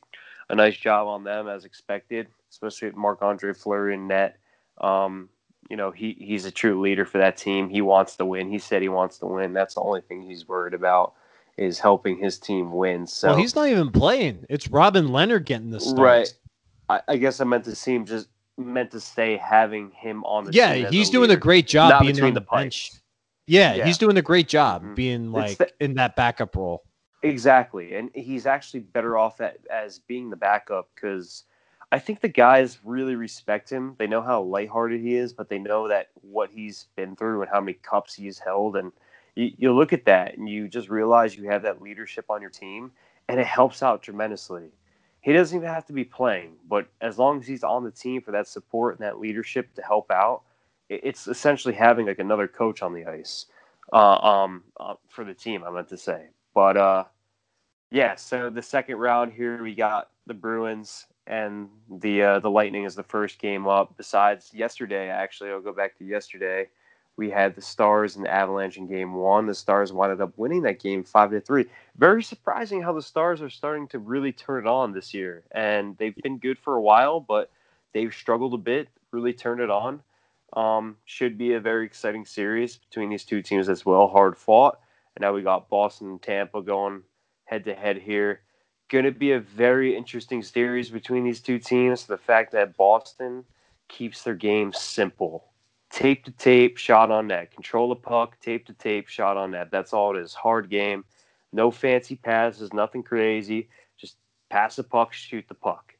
a nice job on them as expected, especially with Marc Andre Fleury in net. Um, you know, he, he's a true leader for that team. He wants to win. He said he wants to win. That's the only thing he's worried about is helping his team win. So well, he's not even playing. It's Robin Lehner getting the start. Right. I, I guess I meant to see him just meant to say having him on the Yeah, he's a doing a great job Not being on the, the bench. Yeah, Yeah. he's doing a great job Mhm. being like the- in that backup role. Exactly, and he's actually better off at, as being the backup because I think the guys really respect him. They know how lighthearted he is, but they know that what he's been through and how many cups he's held, and you, you look at that and you just realize you have that leadership on your team, and it helps out tremendously. He doesn't even have to be playing, but as long as he's on the team for that support and that leadership to help out, it- it's essentially having like another coach on the ice uh, um, uh, for the team. I meant to say, but uh, yeah. So the second round here, we got the Bruins and the uh, the Lightning is the first game up. Besides yesterday, actually, I'll go back to yesterday. We had the Stars and Avalanche in Game One. The Stars wound up winning that game five to three. Very surprising how the Stars are starting to really turn it on this year, and they've been good for a while, but they've struggled a bit. Really turned it on. Um, should be a very exciting series between these two teams as well. Hard fought. And now we got Boston and Tampa going head to head here. Going to be a very interesting series between these two teams. The fact that Boston keeps their game simple tape to tape, shot on net, control the puck, tape to tape, shot on net. That's all it is. Hard game. No fancy passes, nothing crazy. Just pass the puck, shoot the puck.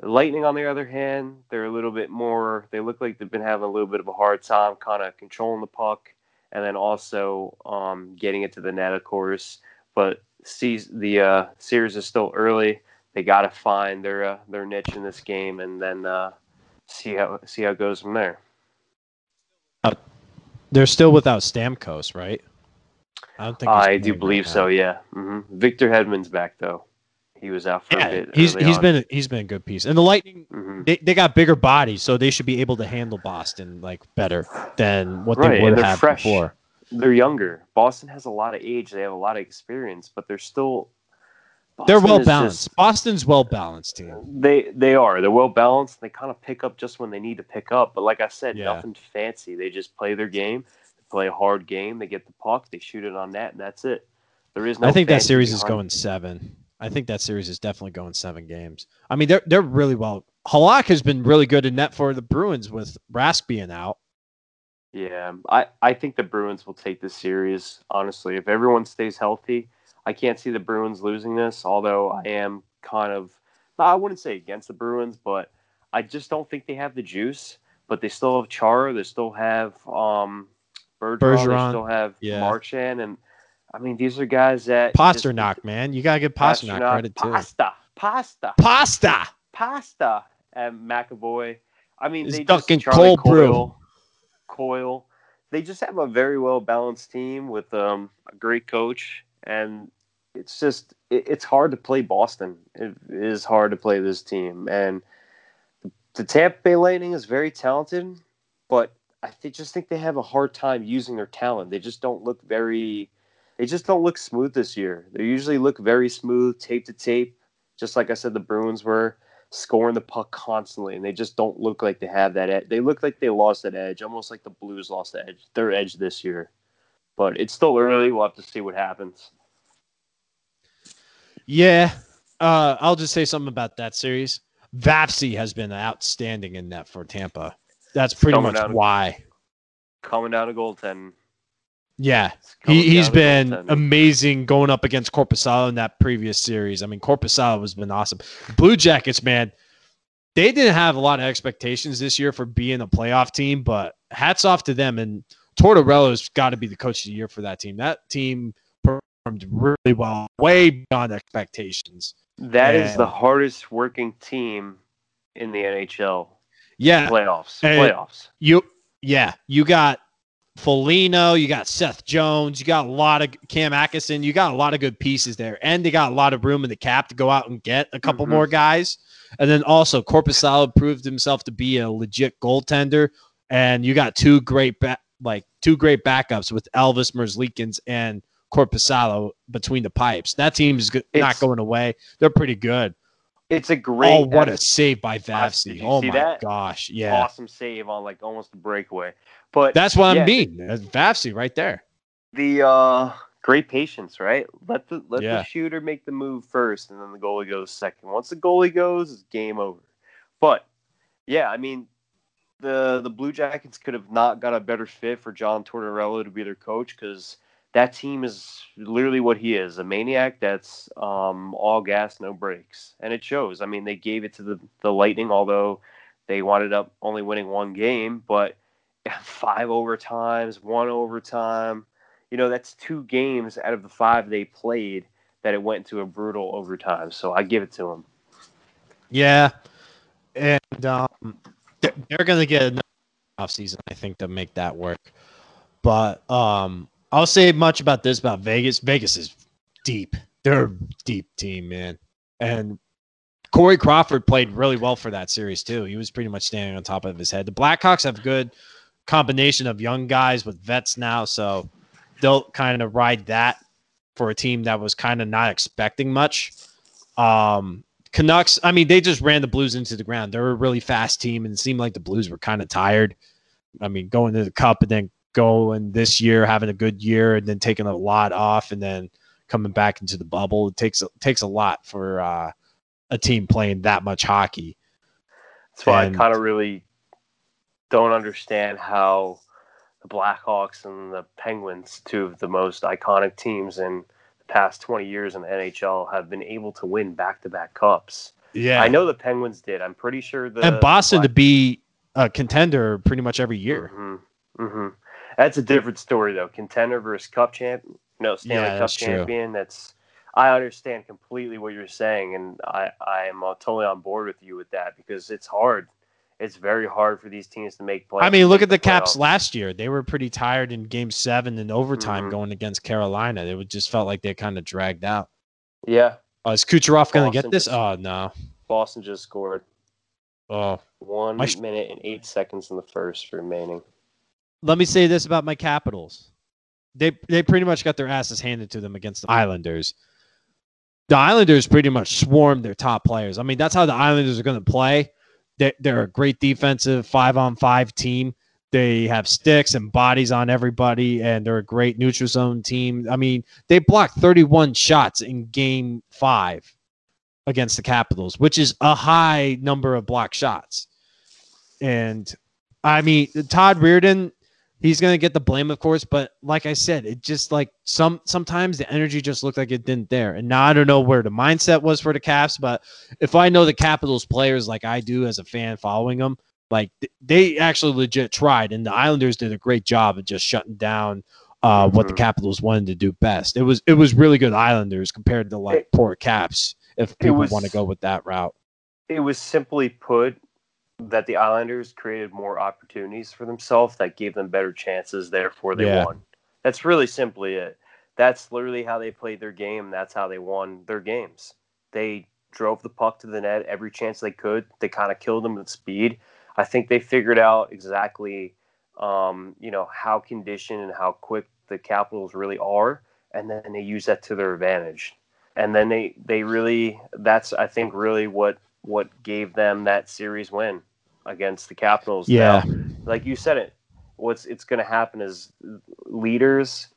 The Lightning, on the other hand, they're a little bit more. They look like they've been having a little bit of a hard time, kind of controlling the puck, and then also um, getting it to the net, of course. But sees the uh, series is still early. They got to find their uh, their niche in this game, and then uh, see how see how it goes from there. They're still without Stamkos, right? I don't think. I do believe now. so. Yeah. hmm Victor Hedman's back though. He was out for a bit. he's he's on. been he's been a good piece, and the Lightning hmm they, they got bigger bodies, so they should be able to handle Boston like better than what Right, they would have fresh. before. They're younger. Boston has a lot of age. They have a lot of experience, but they're still. They're well balanced. just- Boston's well balanced team. They they are. They're well balanced. They kind of pick up just when they need to pick up. But like I said, Yeah. nothing fancy. They just play their game. They play a hard game. They get the puck. They shoot it on net, and that's it. There is no. I think that series is going seven. I think that series is definitely going seven games. I mean, they're they're really well. Halak has been really good in net for the Bruins with Rask being out. Yeah, I, I think the Bruins will take this series. Honestly, if everyone stays healthy, I can't see the Bruins losing this. Although I am kind of, I wouldn't say against the Bruins, but I just don't think they have the juice. But they still have Chara. They still have um, Bergeron. Bergeron, They still have yeah. Marchand, and I mean these are guys that just- Pastrnak, man, you gotta give Pastrnak Pastrnak, credit too. Pasta, pasta, Pasta. pasta, and McAvoy. I mean, It's they Duncan just Charlie cold brew. Coyle, Coyle. They just have a very well balanced team with um, a great coach, and it's just it, it's hard to play Boston. It is hard to play this team, and the Tampa Bay Lightning is very talented, but I th- just think they have a hard time using their talent. They just don't look very. They just don't look smooth this year. They usually look very smooth, tape to tape, just like I said, the Bruins were scoring the puck constantly, and they just don't look like they have that. Ed- they look like they lost that edge, almost like the Blues lost the edge, their edge this year. But it's still early. We'll have to see what happens. Yeah. uh, I'll just say something about that series. Vafsy has been outstanding in that for Tampa. That's pretty coming much why. Coming down to goaltending. Yeah, he, has been amazing going up against Korpisalo in that previous series. I mean, Korpisalo has been awesome. Blue Jackets, man, they didn't have a lot of expectations this year for being a playoff team, but hats off to them. And Tortorella's got to be the coach of the year for that team. That team performed really well, way beyond expectations. That is the hardest working team in the NHL Yeah, playoffs. And- playoffs. You, yeah, you got Foligno, you got Seth Jones, you got a lot of Cam Atkinson, you got a lot of good pieces there, and they got a lot of room in the cap to go out and get a couple Mhm. more guys. And then also Korpisalo proved himself to be a legit goaltender, and you got two great ba- like two great backups with Elvis Merzlikins and Korpisalo between the pipes. That team's go- not going away. They're pretty good. It's a great. oh, what a save by you Oh my that? gosh, yeah. awesome save on like almost a breakaway. But That's what yeah, I mean. Vavsy right there. The uh, great patience, right? Let the let Yeah. the shooter make the move first, and then the goalie goes second. Once the goalie goes, it's game over. But yeah, I mean, the the Blue Jackets could have not got a better fit for John Tortorella to be their coach because that team is literally what he is a maniac that's um, all gas, no brakes. And it shows. I mean, they gave it to the, the Lightning, although they wound up only winning one game, but five overtimes, one overtime. You know, that's two games out of the five they played that it went to a brutal overtime. So I give it to them. Yeah, and um, they're, they're going to get another off season, I think, to make that work. But um, I'll say much about this about Vegas. Vegas is deep. They're a deep team, man. And Corey Crawford played really well for that series too. He was pretty much standing on top of his head. The Blackhawks have good combination of young guys with vets now, so they'll kind of ride that for a team that was kind of not expecting much. Um, Canucks, I mean, they just ran the Blues into the ground. They're a really fast team, and it seemed like the Blues were kind of tired. I mean, going to the Cup and then going this year, having a good year, and then taking a lot off, and then coming back into the bubble. It takes it takes a lot for uh, a team playing that much hockey. That's why And- I kind of really don't understand how the Blackhawks and the Penguins, two of the most iconic teams in past 20 years in the NHL, have been able to win back to back cups. Yeah, I know the Penguins did. I'm pretty sure the and Boston to be a contender pretty much every year. Mhm, mhm. That's a different story though. Contender versus Cup champ, no Stanley Yeah, Cup that's true. champion. That's I understand completely what you're saying, and I I am uh, totally on board with you with that because it's hard. It's very hard for these teams to make playoffs. I mean, look at the Caps playoffs. last year. They were pretty tired in Game Seven and overtime Mhm. going against Carolina. It just felt like they kind of dragged out. Yeah, Oh, is Kucherov going to get this? just- Oh no. Boston just scored Oh, one sh- minute and eight seconds in the first remaining. let me say this about my Capitals. They they pretty much got their asses handed to them against the Islanders. The Islanders pretty much swarmed their top players. I mean, that's how the Islanders are going to play. They, they're a great defensive five on five team. They have sticks and bodies on everybody, and they're a great neutral zone team. I mean, they blocked 31 shots in game five against the Capitals, which is a high number of block shots. And I mean, Todd Reirden, he's going to get the blame, of course. But like I said, it just like some sometimes the energy just looked like it didn't there. And now I don't know where the mindset was for the Caps, but if I know the Capitals players like I do as a fan following them, like they actually legit tried, and the Islanders did a great job of just shutting down. Uh, what the Mhm. Capitals wanted to do best. It was it was really good Islanders compared to like poor Caps. If people was- want to go with that route, It was simply put that the Islanders created more opportunities for themselves that gave them better chances, therefore they Yeah. won. That's really simply it. That's literally how they played their game. That's how they won their games. They drove the puck to the net every chance they could. They kind of killed them with speed. I think they figured out exactly, um, you know, how conditioned and how quick the Capitals really are, and then they use that to their advantage. And then they they really that's I think really what what gave them that series win against the Capitals. Yeah. Now, like you said it, what's it's going to happen is leaders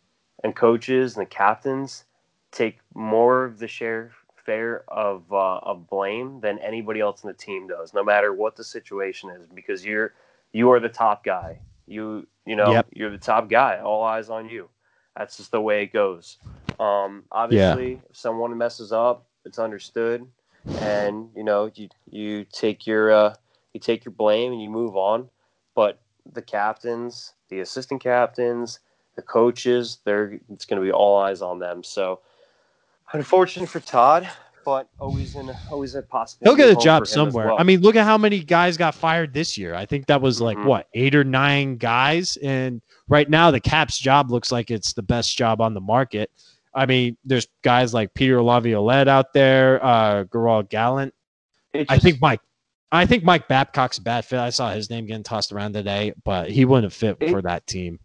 and coaches and the captains take more of the share fair of uh, of blame than anybody else in the team does, no matter what the situation is, because you're you are the top guy. You you know Yep. you're the top guy. All eyes on you. That's just the way it goes. Um, obviously, if someone messes up, it's understood, and you know you you take your uh, you take your blame and you move on. But the captains, the assistant captains, the coaches, they're it's going to be all eyes on them. So unfortunate for Todd, but always in always a possibility. He'll get a job for him as somewhere. well. I mean, look at how many guys got fired this year. I think that was like Mhm. what eight or nine guys, and right now the Caps job looks like it's the best job on the market. I mean, there's guys like Peter Laviolette out there, uh, Gerard Gallant. It I think Mike. I think Mike Babcock's a bad fit. I saw his name getting tossed around today, but he wouldn't have fit It- for that team.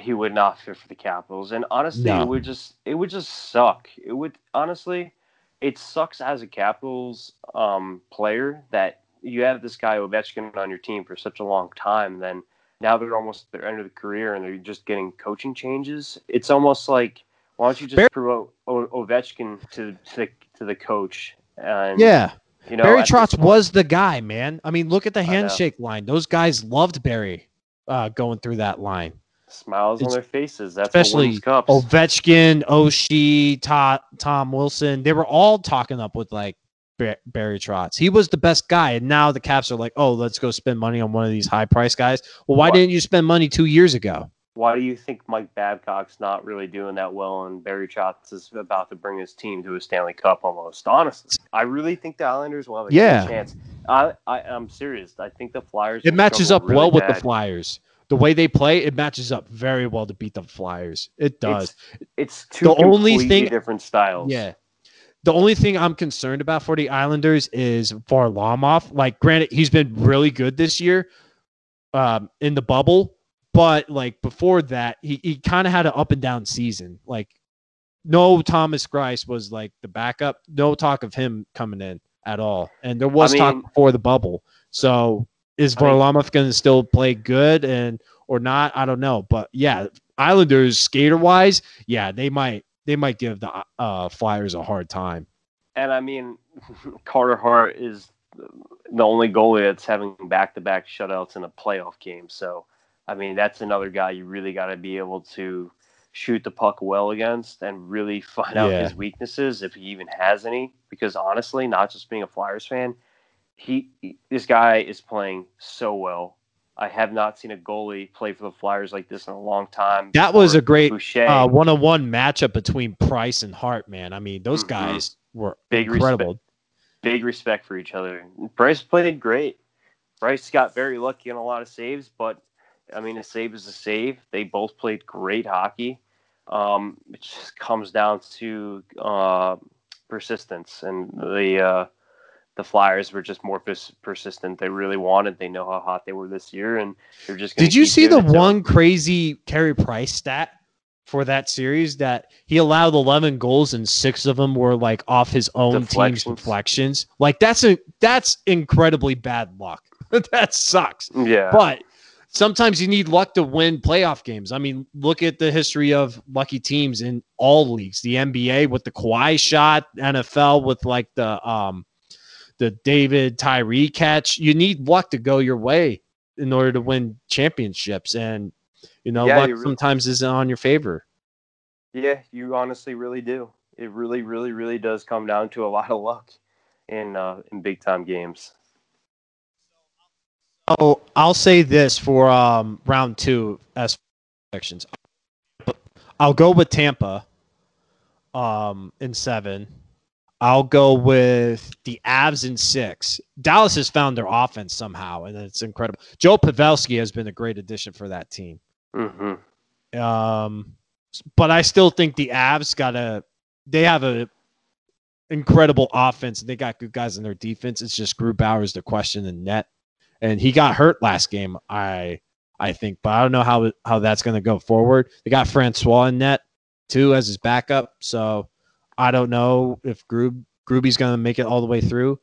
he would not fit for the Capitals. And honestly, No. it would just it would just suck. It would honestly, it sucks as a Capitals um, player that you have this guy Ovechkin on your team for such a long time. Then now they're almost at the end of the career and they're just getting coaching changes. It's almost like why don't you just Barry- promote o- Ovechkin to to the, to the coach? And Yeah, you know Barry Trotz was the guy, man. I mean, look at the handshake line. Those guys loved Barry uh, going through that line. smiles on their faces. That's especially cups. Ovechkin, Oshie, Todd, Tom Wilson, they were all talking up with like Barry Trotz. He was the best guy, and now the Caps are like, oh, let's go spend money on one of these high price guys. Well, why What? didn't you spend money two years ago? Why do you think Mike Babcock's not really doing that well and Barry Trotz is about to bring his team to a Stanley Cup almost? Honestly, I really think the Islanders will have a Yeah. good chance. I, I, I'm serious. I think the Flyers. It matches up well really with the. Flyers. The way they play, it matches up very well to beat the Flyers. It does. It's two The only completely thing- different styles. Yeah. The only thing I'm concerned about for the Islanders is Varlamov. Like, granted, he's been really good this year um, in the bubble, but like before that, he, he kind of had an up and down season. Like, no Thomas Greiss was like the backup. No talk of him coming in at all. And there was I talk before the bubble. So is Varlamov going to still play good and or not? I don't know. But yeah, Islanders skater wise, yeah, they might they might give the uh, Flyers a hard time. And I mean, Carter Hart is the only goalie that's having back to back shutouts in a playoff game. So, I mean, that's another guy you really got to be able to shoot the puck well against and really find out Yeah. his weaknesses if he even has any. Because honestly, not just being a Flyers fan, he this guy is playing so well. I have not seen a goalie play for the Flyers like this in a long time. That was a great uh, one-on-one matchup between Price and Hart. Man, I mean, those Mhm. guys were Big incredible. big respect for each other. Price played great. Price got very lucky on a lot of saves, but I mean, a save is a save. They both played great hockey. Um, it just comes down to uh, persistence, and the uh, the Flyers were just more pers- persistent. They really wanted. They know how hot they were this year, and they're just. Did you see the one crazy Carey Price stat for that series that he allowed 11 goals and six of them were like off his own team's Deflections. deflections? Like that's a that's incredibly bad luck. that sucks. Yeah, But sometimes you need luck to win playoff games. I mean, look at the history of lucky teams in all leagues. The NBA with the Kawhi shot, NFL with like the um the David Tyree catch. You need luck to go your way in order to win championships. And you know, Yeah, luck you really- sometimes isn't on your favor. yeah, you honestly really do. It really, really, really does come down to a lot of luck in uh, in big time games. Oh, I'll say this for um round two as sections. I'll go with Tampa um in seven. I'll go with the Avs in six. Dallas has found their offense somehow, and it's incredible. Joe Pavelski has been a great addition for that team. hmm Um, but I still think the Avs got a they have a incredible offense. And they got good guys in their defense. It's just Grubauer's the question in net, and he got hurt last game. I I think, but I don't know how how that's going to go forward. They got Francouz in net too as his backup, so I don't know if Grub Gruby's going to make it all the way through.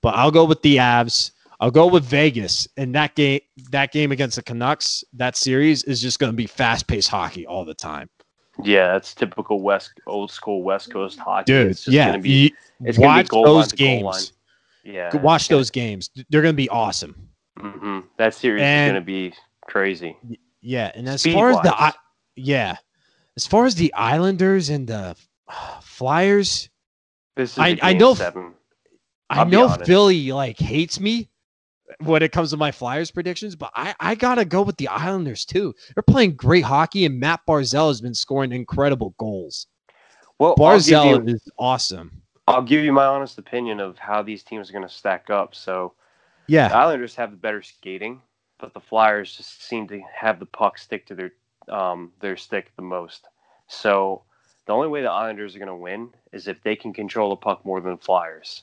But I'll go with the Avs. I'll go with Vegas. And that game, that game against the Canucks, that series is just going to be fast-paced hockey all the time. Yeah, that's typical West old school West Coast hockey. Dude, it's just yeah. gonna be it's gonna be watch those games. yeah. Watch those games. They're going to be awesome. Hmm That series And- is gonna be crazy. Yeah, and as far as the yeah, as far as the Islanders and the Flyers, This is I- I know- seven. I I'll be know. Philly like hates me when it comes to my Flyers predictions, but I, I gotta go with the Islanders too. They're playing great hockey, and Matt Barzal has been scoring incredible goals. Well, Barzal you, is awesome. I'll give you my honest opinion of how these teams are gonna stack up. So the Yeah, Islanders have the better skating, but the Flyers just seem to have the puck stick to their um, their stick the most. So the only way the Islanders are going to win is if they can control the puck more than the Flyers.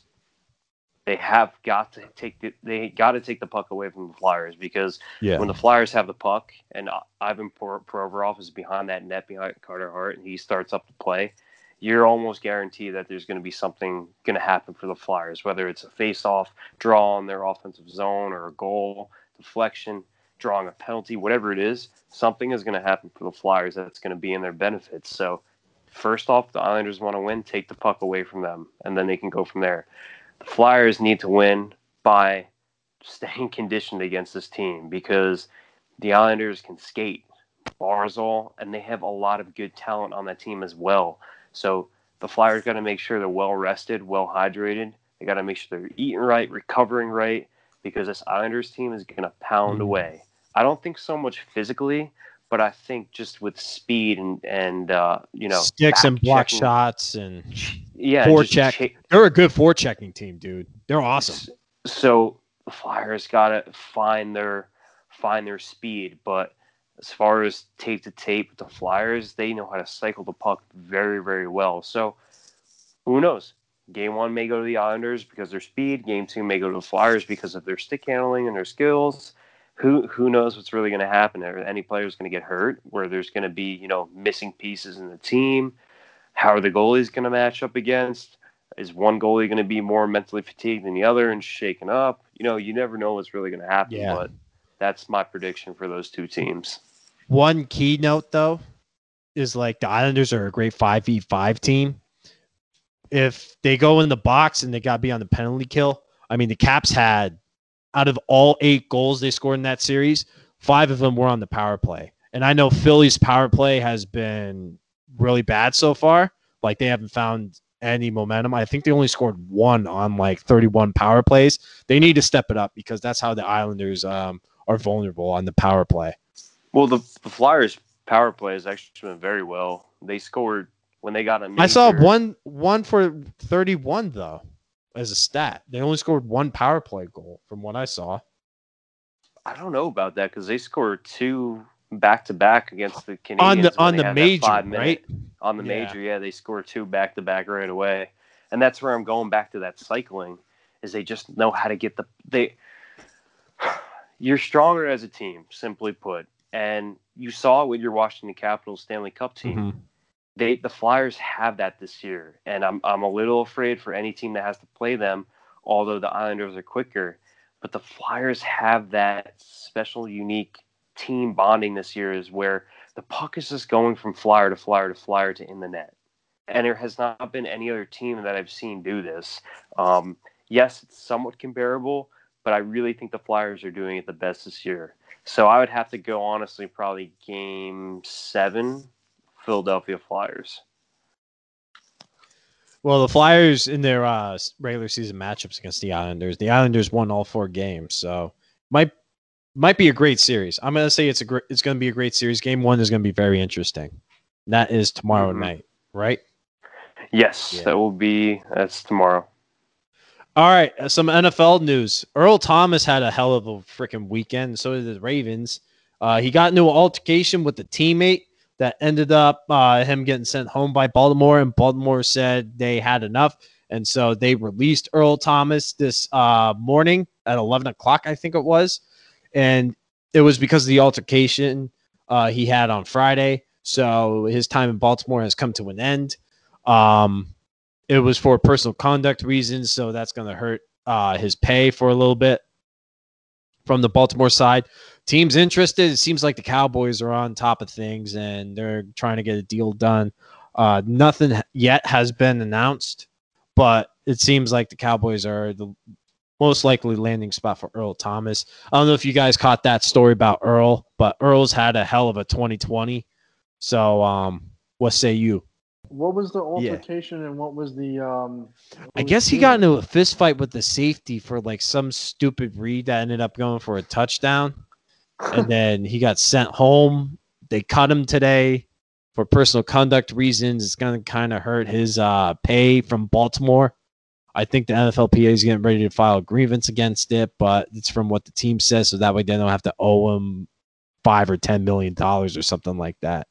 They have got to take the, they got to take the puck away from the Flyers because yeah, when the Flyers have the puck and Ivan Por- Provorov is behind that net behind Carter Hart and he starts up the play, you're almost guaranteed that there's going to be something going to happen for the Flyers, whether it's a face-off draw on their offensive zone or a goal, deflection, drawing a penalty, whatever it is, something is going to happen for the Flyers that's going to be in their benefits. So, first off, the Islanders want to win, take the puck away from them, and then they can go from there. The Flyers need to win by staying conditioned against this team because the Islanders can skate, Barzal, and they have a lot of good talent on that team as well. So the Flyers got to make sure they're well rested, well hydrated. They got to make sure they're eating right, recovering right, because this Islanders team is going to pound Mhm. away. I don't think so much physically, but I think just with speed and and uh, you know sticks and block checking- shots, and Yeah, Forecheck. cha- they're a good forechecking team, dude. They're awesome. So the Flyers got to find their find their speed, but as far as tape to tape with the Flyers, they know how to cycle the puck very very well. So who knows? Game one may go to the Islanders because of their speed. Game two may go to the Flyers because of their stick handling and their skills. Who who knows what's really going to happen? Are any players going to get hurt? Where there's going to be you know missing pieces in the team? How are the goalies going to match up against? Is one goalie going to be more mentally fatigued than the other and shaken up? You know, you never know what's really going to happen. Yeah. But that's my prediction for those two teams. One key note though is like the Islanders are a great five v five team. If they go in the box and they got to be on the penalty kill, I mean the Caps had out of all eight goals they scored in that series, five of them were on the power play. And I know Philly's power play has been really bad so far. Like they haven't found any momentum. I think they only scored one on like 31 power plays. They need to step it up because that's how the Islanders um, are vulnerable on the power play. Well, the, the Flyers' power play has actually been very well. They scored when they got a. I saw major- one one for 31 though as a stat. They only scored one power play goal from what I saw. I don't know about that because they scored two back to back against the Canadiens On the on the major, right? On the Yeah. major, yeah, they scored two back to back right away, and that's where I'm going back to that cycling. Is they just know how to get the they. You're stronger as a team, simply put, and you saw with your Washington Capitals Stanley Cup team. Mhm. they the Flyers have that this year, and I'm I'm a little afraid for any team that has to play them. Although the Islanders are quicker, but the Flyers have that special, unique team bonding this year, is where the puck is just going from flyer to flyer to flyer to in the net, and there has not been any other team that I've seen do this. Um, yes, it's somewhat comparable, but I really think the Flyers are doing it the best this year. So I would have to go honestly, probably game seven, Philadelphia Flyers. Well, the Flyers in their uh, regular season matchups against the Islanders, the Islanders won all four games, so might might be a great series. I'm gonna say it's a great, it's gonna be a great series. Game one is gonna be very interesting. That is tomorrow Mhm. night, right? Yes, Yeah. that will be that's tomorrow. All right, uh, some NFL news. Earl Thomas had a hell of a freaking weekend. So did the Ravens. Uh, he got into an altercation with a teammate that ended up uh, him getting sent home by Baltimore, and Baltimore said they had enough, and so they released Earl Thomas this uh, morning at eleven o'clock, I think it was, and it was because of the altercation uh, he had on Friday. So his time in Baltimore has come to an end. Um, it was for personal conduct reasons, so that's going to hurt uh, his pay for a little bit. from the Baltimore side. Teams interested. It seems like the Cowboys are on top of things and they're trying to get a deal done. Uh, nothing yet has been announced, but it seems like the Cowboys are the most likely landing spot for Earl Thomas. I don't know if you guys caught that story about Earl, but Earl's had a hell of a 2020. So, um, what say you? What was the altercation yeah. and what was the um I guess he got into a fist fight with the safety for like some stupid read that ended up going for a touchdown. and then he got sent home. They cut him today for personal conduct reasons. It's going to kind of hurt his uh, pay from Baltimore. I think the NFLPA is getting ready to file a grievance against it, but it's from what the team says, so that way they don't have to owe him five or ten million dollars or something like that.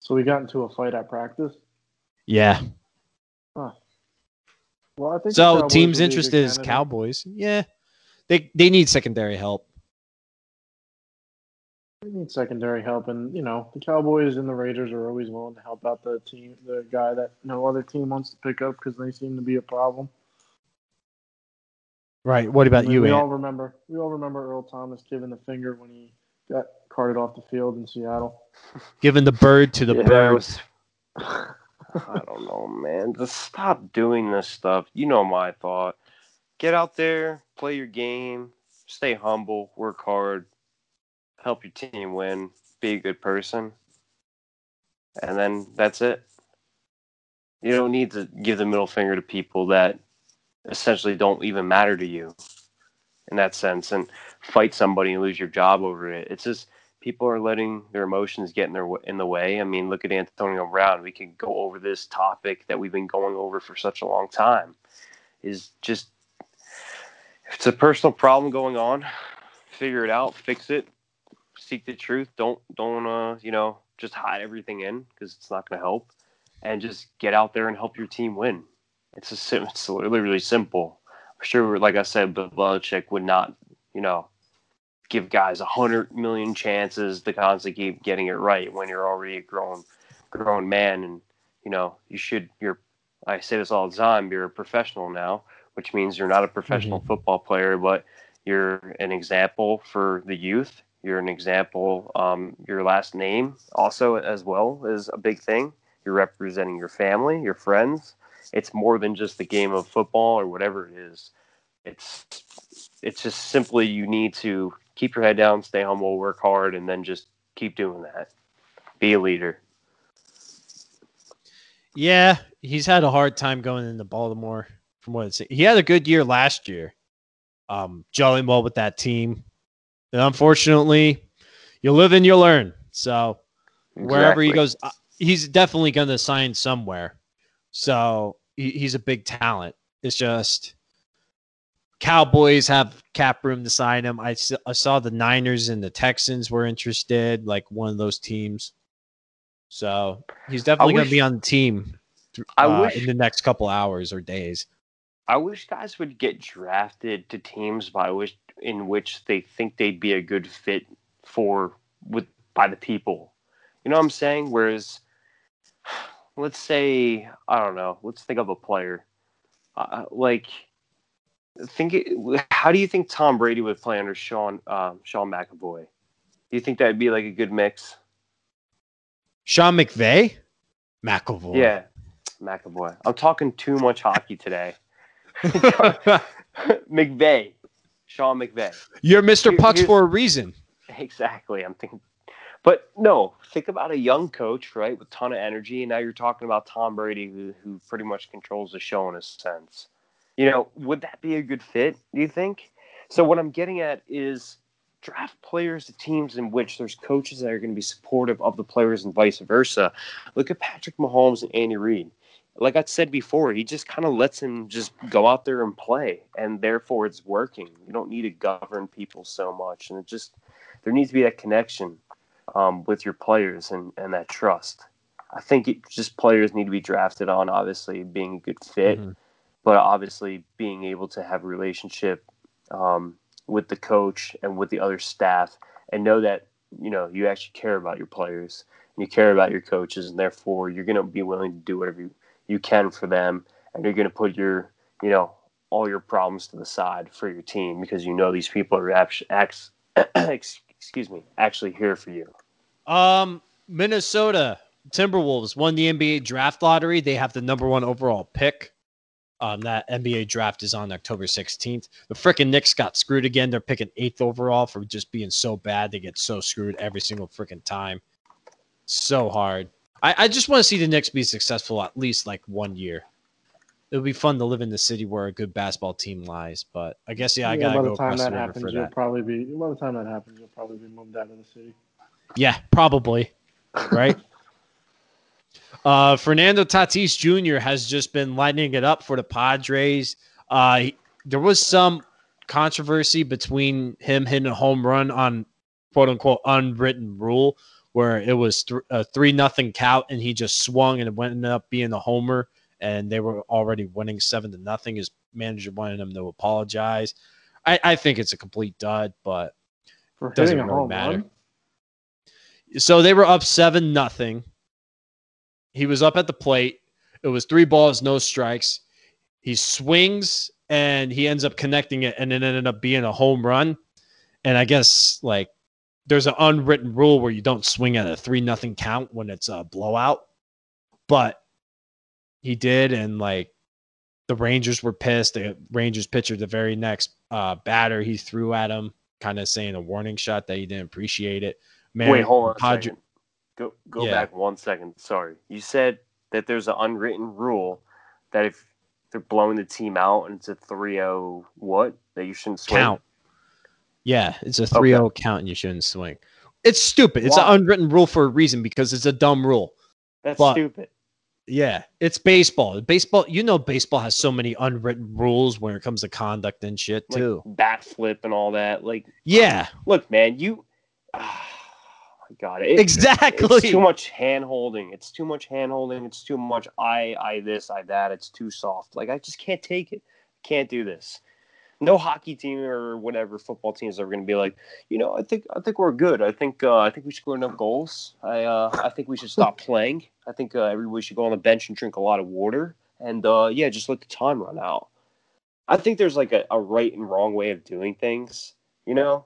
So we got into a fight at practice. Yeah. Huh. Well, I think so. Teams interested is Cowboys. Yeah, they they need secondary help. They need secondary help, and you know the Cowboys and the Raiders are always willing to help out the team, the guy that no other team wants to pick up because they seem to be a problem. Right. What about I mean, you? We Ant? all remember. We all remember Earl Thomas giving the finger when he got carted off the field in Seattle. Giving the bird to the yeah, birds. I don't know, man. Just stop doing this stuff. You know my thought. Get out there, play your game, stay humble, work hard, help your team win, be a good person, and then that's it. You don't need to give the middle finger to people that essentially don't even matter to you in that sense and fight somebody and lose your job over it. It's just people are letting their emotions get in their in the way. I mean, look at Antonio Brown. We can go over this topic that we've been going over for such a long time. Is just if it's a personal problem going on, figure it out, fix it, seek the truth. Don't don't uh, you know just hide everything in because it's not going to help, and just get out there and help your team win. It's a it's really really simple. I'm sure, like I said, Belichick would not you know give guys a hundred million chances to constantly keep getting it right when you're already a grown grown man. And you know you should you're I say this all the time you're a professional now which means you're not a professional mm-hmm. football player but you're an example for the youth. You're an example um, your last name also as well is a big thing. You're representing your family your friends. It's more than just the game of football or whatever it is. It's it's just simply you need to keep your head down, stay humble, work hard, and then just keep doing that. Be a leader. Yeah, he's had a hard time going into Baltimore. From what it's, he had a good year last year, um, gelling well with that team. And unfortunately, you live and you learn. So exactly. wherever he goes, uh, he's definitely going to sign somewhere. So he, he's a big talent. It's just Cowboys have cap room to sign him. I, I saw the Niners and the Texans were interested, like one of those teams. So he's definitely going to be on the team uh, I wish, in the next couple hours or days. I wish guys would get drafted to teams by which in which they think they'd be a good fit for with by the people. You know what I'm saying? Whereas, let's say I don't know. Let's think of a player uh, like think how do you think Tom Brady would play under Sean um, Sean McAvoy? Do you think that'd be like a good mix? Sean McVay, McAvoy. Yeah, McAvoy. I'm talking too much hockey today. McVay, Sean McVay. You're Mr. Here, Pucks for a reason. Exactly. I'm thinking, but no. Think about a young coach, right, with a ton of energy, and now you're talking about Tom Brady, who, who pretty much controls the show in a sense. You know, would that be a good fit, do you think? So, what I'm getting at is draft players to teams in which there's coaches that are going to be supportive of the players and vice versa. Look at Patrick Mahomes and Andy Reid. Like I said before, he just kind of lets him just go out there and play, and therefore it's working. You don't need to govern people so much, and it just there needs to be that connection um, with your players and, and that trust. I think it, just players need to be drafted on, obviously being a good fit. Mm-hmm but obviously being able to have a relationship um, with the coach and with the other staff and know that you know you actually care about your players and you care about your coaches and therefore you're going to be willing to do whatever you, you can for them and you're going to put your you know all your problems to the side for your team because you know these people are actually, excuse me, actually here for you. Um, Minnesota Timberwolves won the NBA draft lottery. They have the number one overall pick. Um, that NBA draft is on October 16th. The freaking Knicks got screwed again. They're picking eighth overall for just being so bad. They get so screwed every single freaking time. So hard. I, I just want to see the Knicks be successful at least like one year. It would be fun to live in the city where a good basketball team lies. But I guess yeah, I gotta by go the time across that the river happens, for you'll that. probably be. By the time that happens, you'll probably be moved out of the city. Yeah, probably. Right. uh, Fernando Tatis Jr. has just been lighting it up for the Padres. Uh, he- there was some controversy between him hitting a home run on quote unquote unwritten rule, where it was th- a three nothing count and he just swung and it ended up being a homer, and they were already winning seven to nothing. His manager wanted him to apologize. I, I think it's a complete dud, but For Doesn't really matter. run, so they were up seven nothing. He was up at the plate. It was three balls, no strikes. He swings and he ends up connecting it, and it ended up being a home run. And I guess like there's an unwritten rule where you don't swing at a three nothing count when it's a blowout, but he did, and like the Rangers were pissed. The Rangers pitcher, the very next uh, batter, he threw at him, kind of saying a warning shot that he didn't appreciate it. Man, Wait, hold on Padre-. Go go Yeah. back one second. Sorry, you said that there's an unwritten rule that if they're blowing the team out and it's a 3-0 what that you shouldn't swing. count. Yeah, it's a 3 0 count and you shouldn't swing. It's stupid. It's Why? an unwritten rule for a reason because it's a dumb rule. That's but- stupid. Yeah, it's baseball. Baseball, you know, baseball has so many unwritten rules when it comes to conduct and shit, Like too. bat flip and all that. Like, Yeah, look, man, you. Oh my god! It, exactly. It's too much hand holding. It's too much hand holding. It's too much I I this I that. It's too soft. Like I just can't take it. Can't do this. No hockey team or whatever football team is ever going to be like, you know, I think I think we're good. I think uh, I think we scored enough goals. I uh, I think we should stop playing. I think uh, everybody should go on the bench and drink a lot of water. And uh, yeah, just let the time run out. I think there's like a, a right and wrong way of doing things, you know.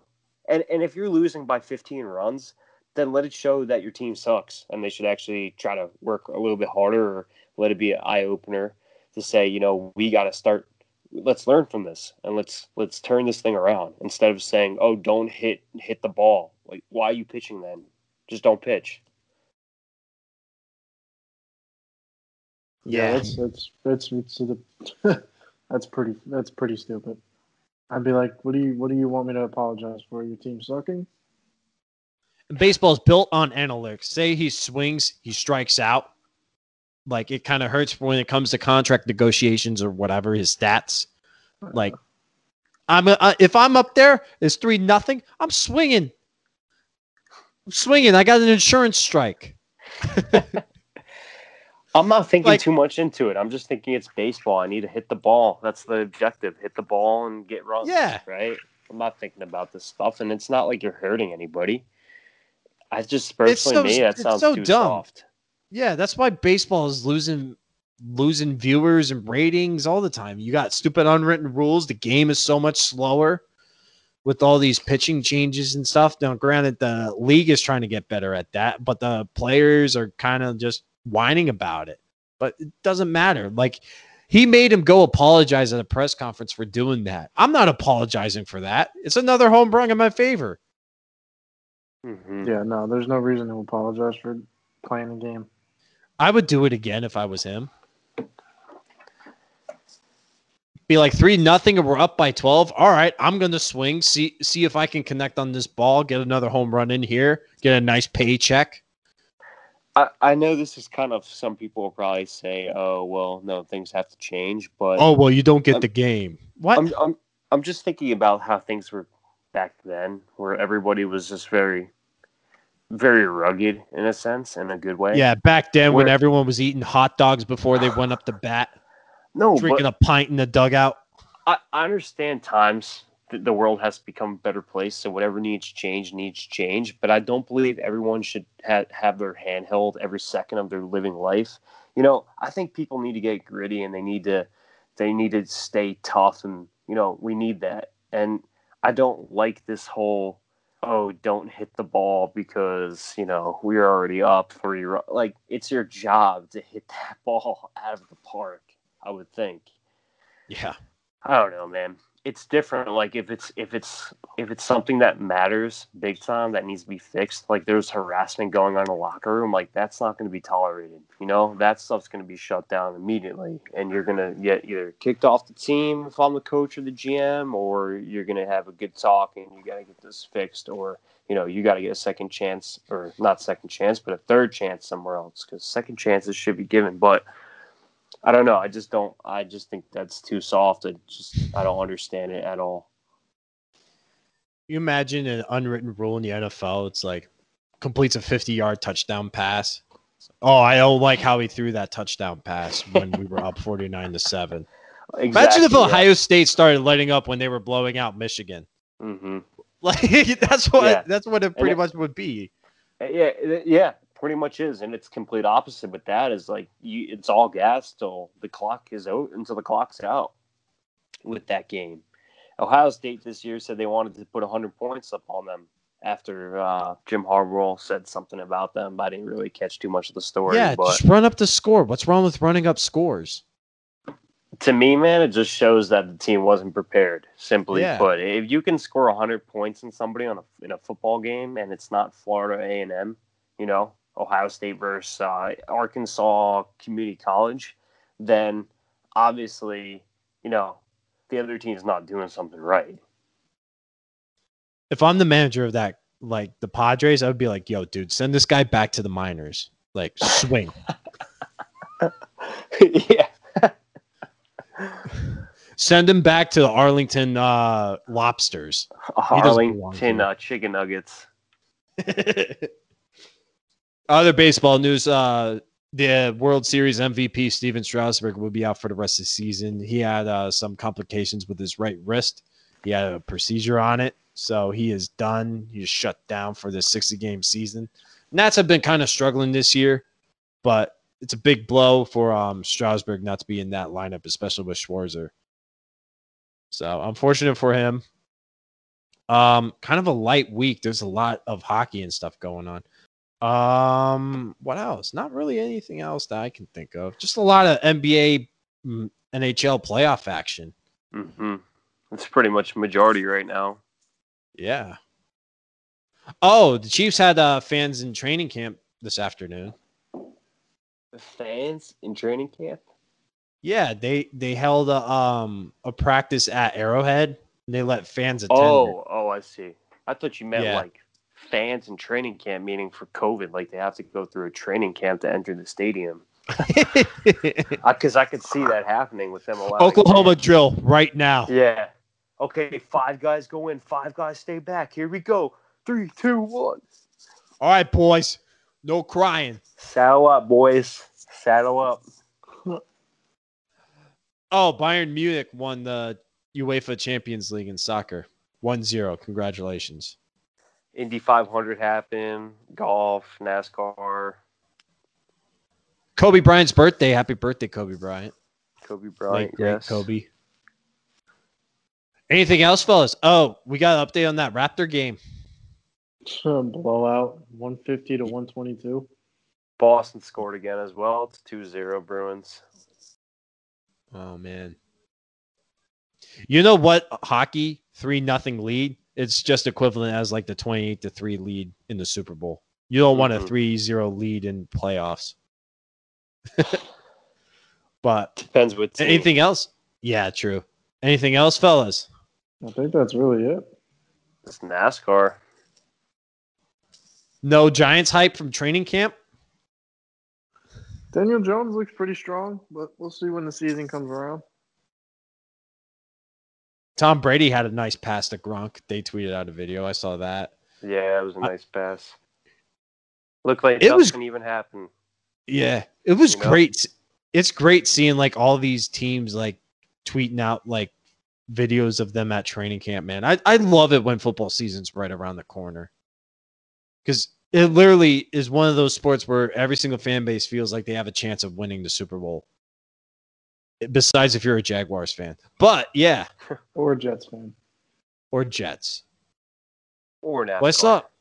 And and if you're losing by 15 runs, then let it show that your team sucks and they should actually try to work a little bit harder or let it be an eye opener to say, you know, we got to start let's learn from this and let's let's turn this thing around instead of saying, "Oh, don't hit hit the ball." Like why are you pitching then? Just don't pitch. yeah, Yeah. that's that's that's it's the, that's pretty that's pretty stupid. I'd be like, what do you what do you want me to apologize for? Your team sucking? Baseball is built on analytics. Say he swings, he strikes out. Like it kind of hurts when it comes to contract negotiations or whatever his stats. Like I'm uh, if I'm up there, it's three nothing. I'm swinging. I'm swinging. I got an insurance strike. I'm not thinking Like- too much into it. I'm just thinking it's baseball. I need to hit the ball. That's the objective. Hit the ball and get runs. Yeah. Right? I'm not thinking about this stuff and it's not like you're hurting anybody. I just personally so- me that sounds so too dumb. soft. Yeah, that's why baseball is losing losing viewers and ratings all the time. You got stupid unwritten rules. The game is so much slower with all these pitching changes and stuff. Now, granted, the league is trying to get better at that, but the players are kind of just whining about it. But it doesn't matter. Like he made him go apologize at a press conference for doing that. I'm not apologizing for that. It's another home run in my favor. Mhm. Yeah, no, there's no reason to apologize for playing the game. I would do it again if I was him. Be like three nothing, and we're up by twelve. All right, I'm gonna swing. See see if I can connect on this ball. Get another home run in here. Get a nice paycheck. I, I know this is kind of some people will probably say, "Oh, well, no, things have to change." But Oh well, you don't get I'm- the game. What? I'm, I'm I'm just thinking about how things were back then, where everybody was just very, very rugged in a sense, in a good way. yeah, back then when everyone was eating hot dogs before they went up the bat, no, drinking a pint in the dugout. I, I understand times that the world has become a better place, so whatever needs change needs change. But I don't believe everyone should ha- have their hand held every second of their living life. You know, I think people need to get gritty and they need to they need to stay tough, and you know we need that. And I don't like this whole oh don't hit the ball because you know we're already up three. Like it's your job to hit that ball out of the park. I would think. Yeah. I don't know, man it's different. Like if it's if it's if it's something that matters big time that needs to be fixed like there's harassment going on in the locker room like that's not going to be tolerated you know? That stuff's going to be shut down immediately and you're going to get either kicked off the team if i'm the coach or the gm or you're going to have a good talk and you got to get this fixed or you know you got to get a second chance or not second chance but a third chance somewhere else because second chances should be given. But I don't know. I just don't. I just think that's too soft. I just I don't understand it at all. You imagine an unwritten rule in the NFL. It's like completes a 50 yard touchdown pass. Oh, I don't like how he threw that touchdown pass when we were up 49 to seven. Exactly, Imagine if Ohio yeah. State started lighting up when they were blowing out Michigan. Mm-hmm. Like that's what yeah. that's what it pretty it, much would be. Yeah, yeah pretty much is, and it's complete opposite with that. Is like you, it's all gas till the clock is out until the clock's out with that game. Ohio State this year said they wanted to put 100 points up on them after uh, Jim Harbaugh said something about them. I didn't really catch too much of the story. Yeah, but just run up the score. What's wrong with running up scores? To me, man, it just shows that the team wasn't prepared. Simply yeah. put, if you can score 100 points in somebody on a in a football game and it's not Florida A and M, you know, Ohio State versus uh, Arkansas Community College, then obviously, you know, the other team's not doing something right. If I'm the manager of that, like the Padres, I would be like, yo, dude, send this guy back to the minors. Like, swing. yeah. Send him back to the Arlington uh, Lobsters. Arlington uh, chicken nuggets. Other baseball news: uh, the World Series MVP Stephen Strasburg will be out for the rest of the season. He had uh, some complications with his right wrist. He had a procedure on it, so he is done. He's shut down for the 60 game season. Nats have been kind of struggling this year, but it's a big blow for um, Strasburg not to be in that lineup, especially with Scherzer. So unfortunate for him. Um, kind of a light week. There's a lot of hockey and stuff going on. Um, what else? Not really anything else that I can think of. Just a lot of NBA, mm, NHL playoff action. Mm-hmm. It's pretty much majority right now. Yeah. Oh, the Chiefs had uh, fans in training camp this afternoon. Fans in training camp? Yeah, they they held a um a practice at Arrowhead. And they let fans attend. Oh, oh, I see. I thought you meant yeah. like fans in training camp, meaning for COVID, like they have to go through a training camp to enter the stadium. Because I, I could see that happening with them. Oklahoma drill right now. Yeah. Okay, five guys go in, five guys stay back. Here we go. Three, two, one. All right, boys. No crying. Saddle up, boys. Saddle up. Oh, Bayern Munich won the UEFA Champions League in soccer. 1 0. Congratulations. Indy 500 happened, golf, NASCAR. Kobe Bryant's birthday. Happy birthday, Kobe Bryant. Kobe Bryant, great yes. Kobe. Anything else, fellas? Oh, we got an update on that Raptor game. Some Blowout, 150 to 122. Boston scored again as well. It's 2 0 Bruins. Oh, man. You know what? Hockey, 3 nothing lead it's just equivalent as like the 28 to 3 lead in the Super Bowl. You don't want a mm-hmm. 3-0 lead in playoffs. but depends what team. anything else? Yeah, true. Anything else, fellas? I think that's really it. It's NASCAR. No Giants hype from training camp. Daniel Jones looks pretty strong, but we'll see when the season comes around. Tom Brady had a nice pass to Gronk. They tweeted out a video. I saw that. Yeah, it was a nice I, pass. Looked like it was, even happen. Yeah, it was you great. Know? It's great seeing like all these teams like tweeting out like videos of them at training camp. Man, I I love it when football season's right around the corner because it literally is one of those sports where every single fan base feels like they have a chance of winning the Super Bowl. Besides, if you're a Jaguars fan, but yeah, Or Jets fan. or Jets. Or NASCAR. What's up?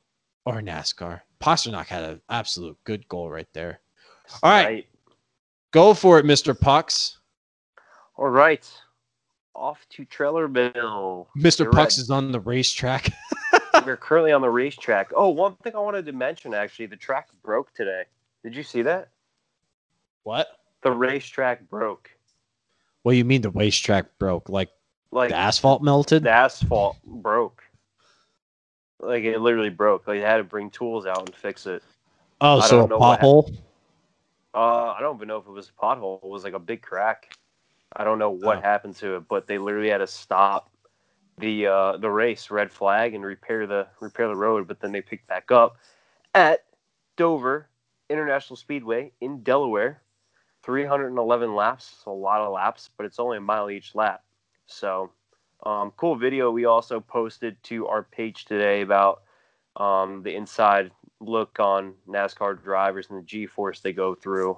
Or NASCAR. Pastrnak had an absolute good goal right there. All right. Go for it, Mr. Pucks. All right. Off to Trailerville. Mr. You're Pucks right. is on the racetrack. We're currently on the racetrack. Oh, one thing I wanted to mention actually, the track broke today. Did you see that? what? The racetrack broke. Do you mean the racetrack broke? Like Like the asphalt melted? the asphalt broke. Like it literally broke. Like they had to bring tools out and fix it. oh, I so a don't know pothole? Uh, I don't even know if it was a pothole. It was like a big crack. I don't know what Oh. happened to it, but they literally had to stop the uh, the race, red flag, and repair the repair the road. But then they picked back up at Dover International Speedway in Delaware. 311 laps, a lot of laps, but it's only a mile each lap. So, um, cool video we also posted to our page today about um, the inside look on NASCAR drivers and the G-force they go through,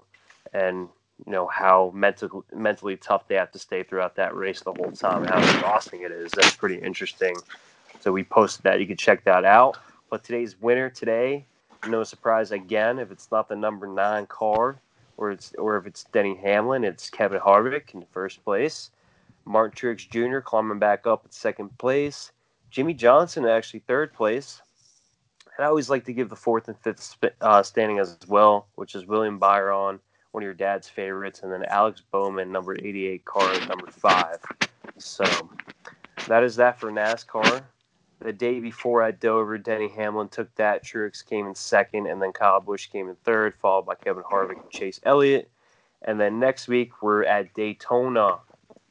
and you know how mental, mentally tough they have to stay throughout that race the whole time, how exhausting it is. That's pretty interesting. So we posted that. You can check that out. But today's winner today, no surprise again, if it's not the number nine car, or it's or if it's Denny Hamlin, it's Kevin Harvick in first place. Martin Truex Jr. climbing back up at second place. Jimmie Johnson actually third place. And I always like to give the fourth and fifth uh, standing as well, which is William Byron, one of your dad's favorites, and then Alex Bowman, number 88 car, number five. So that is that for NASCAR. The day before at Dover, Denny Hamlin took that. Truex came in second, and then Kyle Busch came in third, followed by Kevin Harvick and Chase Elliott. And then next week, we're at Daytona.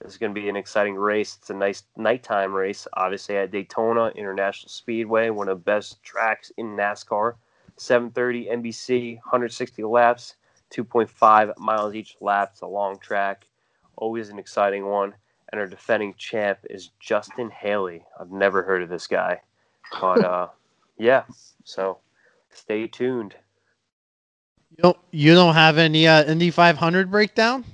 This is going to be an exciting race. It's a nice nighttime race, obviously at Daytona International Speedway, one of the best tracks in NASCAR. 7:30 NBC, 160 laps, 2.5 miles each lap. It's a long track, always an exciting one. And our defending champ is Justin Haley. I've never heard of this guy, but uh, yeah. So stay tuned. You don't you don't have any uh, Indy 500 breakdown?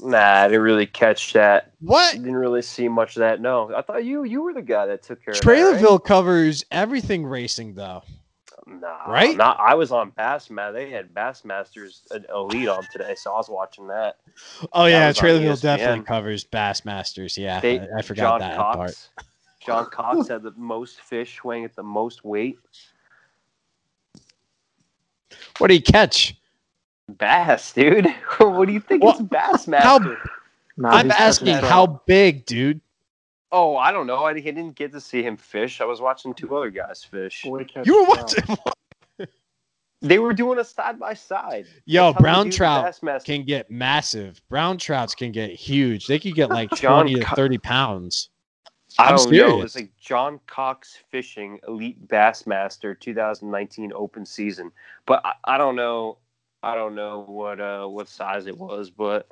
Nah, I didn't really catch that. What? Didn't really see much of that. No, I thought you you were the guy that took care of that. right? Trailerville covers everything racing though. Nah, Right? Not, I was on Bassmaster. They had Bassmasters Elite on today, so I was watching that. Oh yeah, was on Trailerville definitely ESPN. covers Bassmasters. Yeah, They, I, I forgot John that Cox, part. John Cox had the most fish weighing at the most weight. What do you catch? Bass, dude. what do you think Well, it's Bassmaster? how- Nah, I'm asking how big, dude. Oh, I don't know. I didn't get to see him fish. I was watching two other guys fish. Boy You were watching. They were doing a side by side. Yo, That's how they brown trout can get massive. Brown trouts can get huge. They could get like John 20 to 30 pounds. I I'm don't know. serious. It's like John Cox Fishing Elite Bassmaster 2019 Open Season, but I, I don't know. I don't know what uh what size it was, but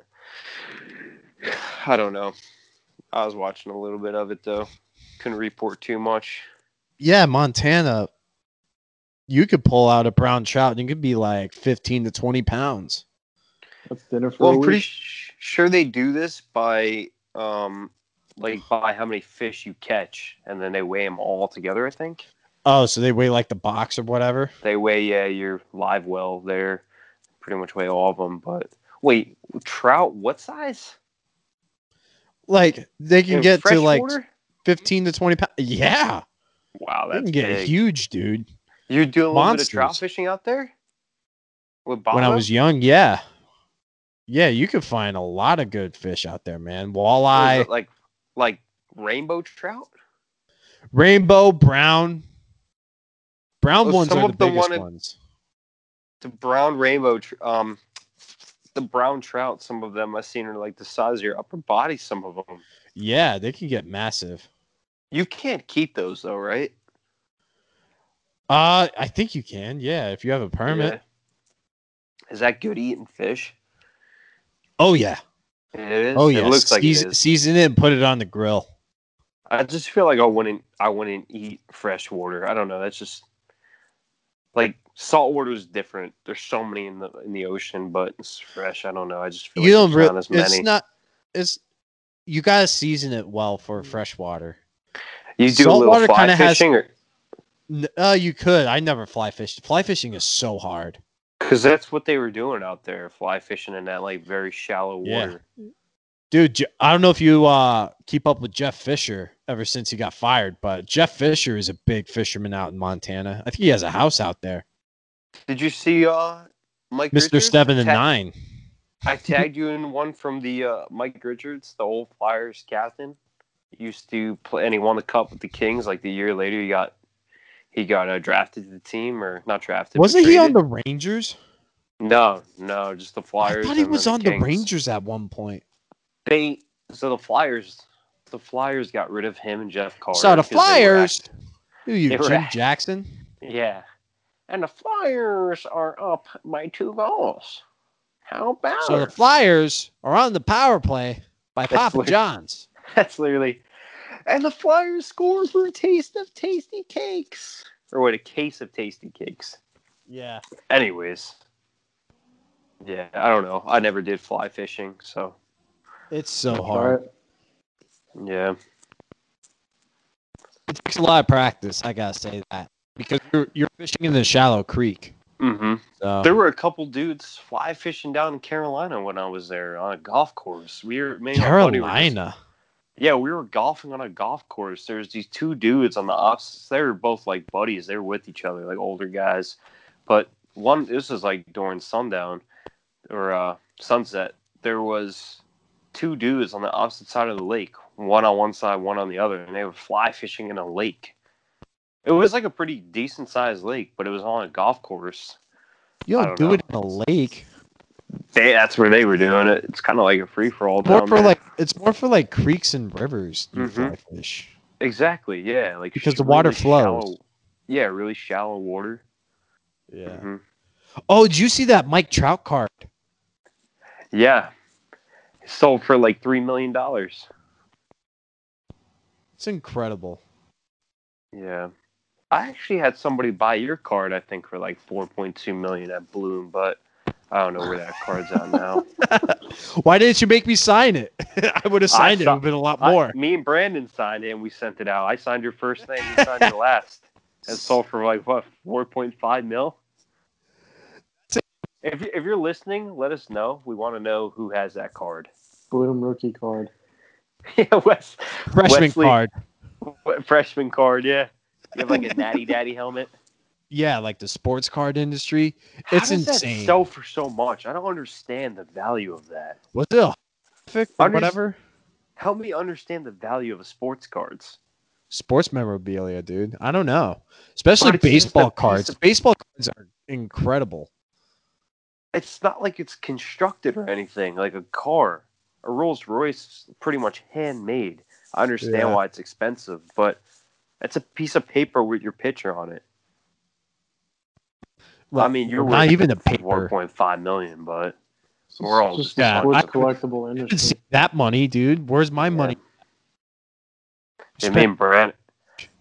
I don't know. I was watching a little bit of it though. Couldn't report too much. Yeah, Montana. You could pull out a brown trout and it could be like 15 to 20 pounds. That's dinner for Well, a I'm pretty sh- sure they do this by um like by how many fish you catch, and then they weigh them all together. I think. Oh, so they weigh like the box or whatever? They weigh yeah your live well there, pretty much weigh all of them. But wait, trout what size? Like they can In get to like freshwater? 15 to 20 pounds. Yeah, wow, they that's can get big. huge, dude. You're doing a little bit of trout fishing out there. With When I was young, yeah. Yeah, you could find a lot of good fish out there, man. Walleye, like like rainbow trout. rainbow, brown. Brown Oh, ones are the the biggest one ones. The brown rainbow, um, the brown trout. Some of them I've seen are like the size of your upper body. Some of them. Yeah, they can get massive. You can't keep those though, right? Uh, I think you can. Yeah, if you have a permit. Yeah. Is that good eating fish? Oh yeah. It is. Oh yeah. It looks like it season, is. season it and put it on the grill. I just feel like I wouldn't. I wouldn't eat fresh water. I don't know. That's just like salt water is different. There's so many in the in the ocean, but it's fresh. I don't know. I just feel you like don't there's really. not as many. It's not. it's you gotta season it well for freshwater. You do a Saltwater little fly kinda has- fishing, or Uh, you could. I never fly fish. Fly fishing is so hard. because that's what they were doing out there, fly fishing in that like very shallow Yeah. water. Dude, I don't know if you uh keep up with Jeff Fisher ever since he got fired, but Jeff Fisher is a big fisherman out in Montana. I think he has a house out there. Did you see uh Mike Mr. Richards? Seven and Nine. I tagged you in one from the uh, Mike Richards, the old Flyers captain. He used to play, and he won the cup with the Kings. Like the year later, he got he got uh, drafted to the team, or not drafted. Wasn't he on the Rangers? No, no, just the Flyers. I thought he was then on the Rangers at one point. They so the Flyers, the Flyers got rid of him and Jeff Carter. So the Flyers, who you, Jim act- Jackson? yeah, and the Flyers are up by two goals. How about it? So the? Flyers are on the power play by That's Papa weird. John's. That's literally. And the Flyers scored for a taste of Tastykakes. Or what a case of Tastykakes. Yeah. Anyways. Yeah, I don't know. I never did fly fishing, so It's so hard. yeah. It takes a lot of practice, I gotta say that. Because you're you're fishing in the shallow creek. hmm So There were a couple dudes fly fishing down in Carolina when I was there on a golf course. We were me and my buddy Carolina. yeah, we were golfing on a golf course. There's these two dudes on the opposite. They were both like buddies. They were with each other, like older guys. But one, this was like during sundown or uh, sunset. There was two dudes on the opposite side of the lake, one on one side, one on the other, and they were fly fishing in a lake. It was like a pretty decent sized lake, but it was on a golf course. You don't, don't do know. it in a lake. They, that's where they were doing it. It's kind of like a free for all More for there. like it's more for like creeks and rivers Mhm. fly fish. exactly, yeah, like Because the water really flows. shallow- yeah, really shallow water. Yeah. Mhm. Oh, did you see that Mike Trout card? Yeah. Sold for like three million dollars. It's incredible. Yeah. I actually had somebody buy your card, I think, for like four point two million at Bloom, but I don't know where that card's at now. Why didn't you make me sign it? I would have I signed it. It saw- would have been a lot I- more. me and Brandon signed it and we sent it out. I signed your first name, you signed your last. And sold for like what, four point five mil? If you- if you're listening, let us know. We want to know who has that card. Bloom rookie card. yeah, Wes, Freshman Wesley- card. freshman card. Yeah, you have like a natty daddy helmet. Yeah, like the sports card industry. How It's does insane. That sell for so much. I don't understand the value of that. What's it? Or whatever. Help me understand the value of sports cards. Sports memorabilia, dude. I don't know. Especially But it's just a baseball cards. of- Baseball cards are incredible. It's not like it's constructed or anything like a car. A Rolls Royce is pretty much handmade. I understand Yeah. why it's expensive, but it's a piece of paper with your picture on it. Well, I mean, you're not even a paper. point five million, but It's We're all just just Yeah, I- collectible I industry. see that money, dude. Where's my Yeah. money? Yeah, me and Brand,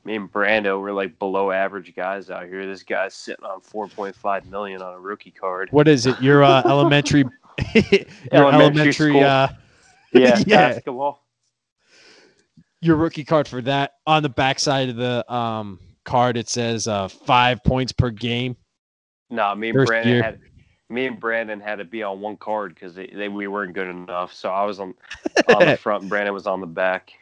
me and Brando were like below average guys out here. This guy's sitting on four point five million on a rookie card. What is it? Your uh, elementary, your Elementary elementary, school. uh, Yeah, Yeah. basketball. Your rookie card for that. On the backside of the um card, it says uh five points per game. No, me and Brandon year. had me and Brandon had to be on one card because we weren't good enough. So I was on on the front, and Brandon was on the back.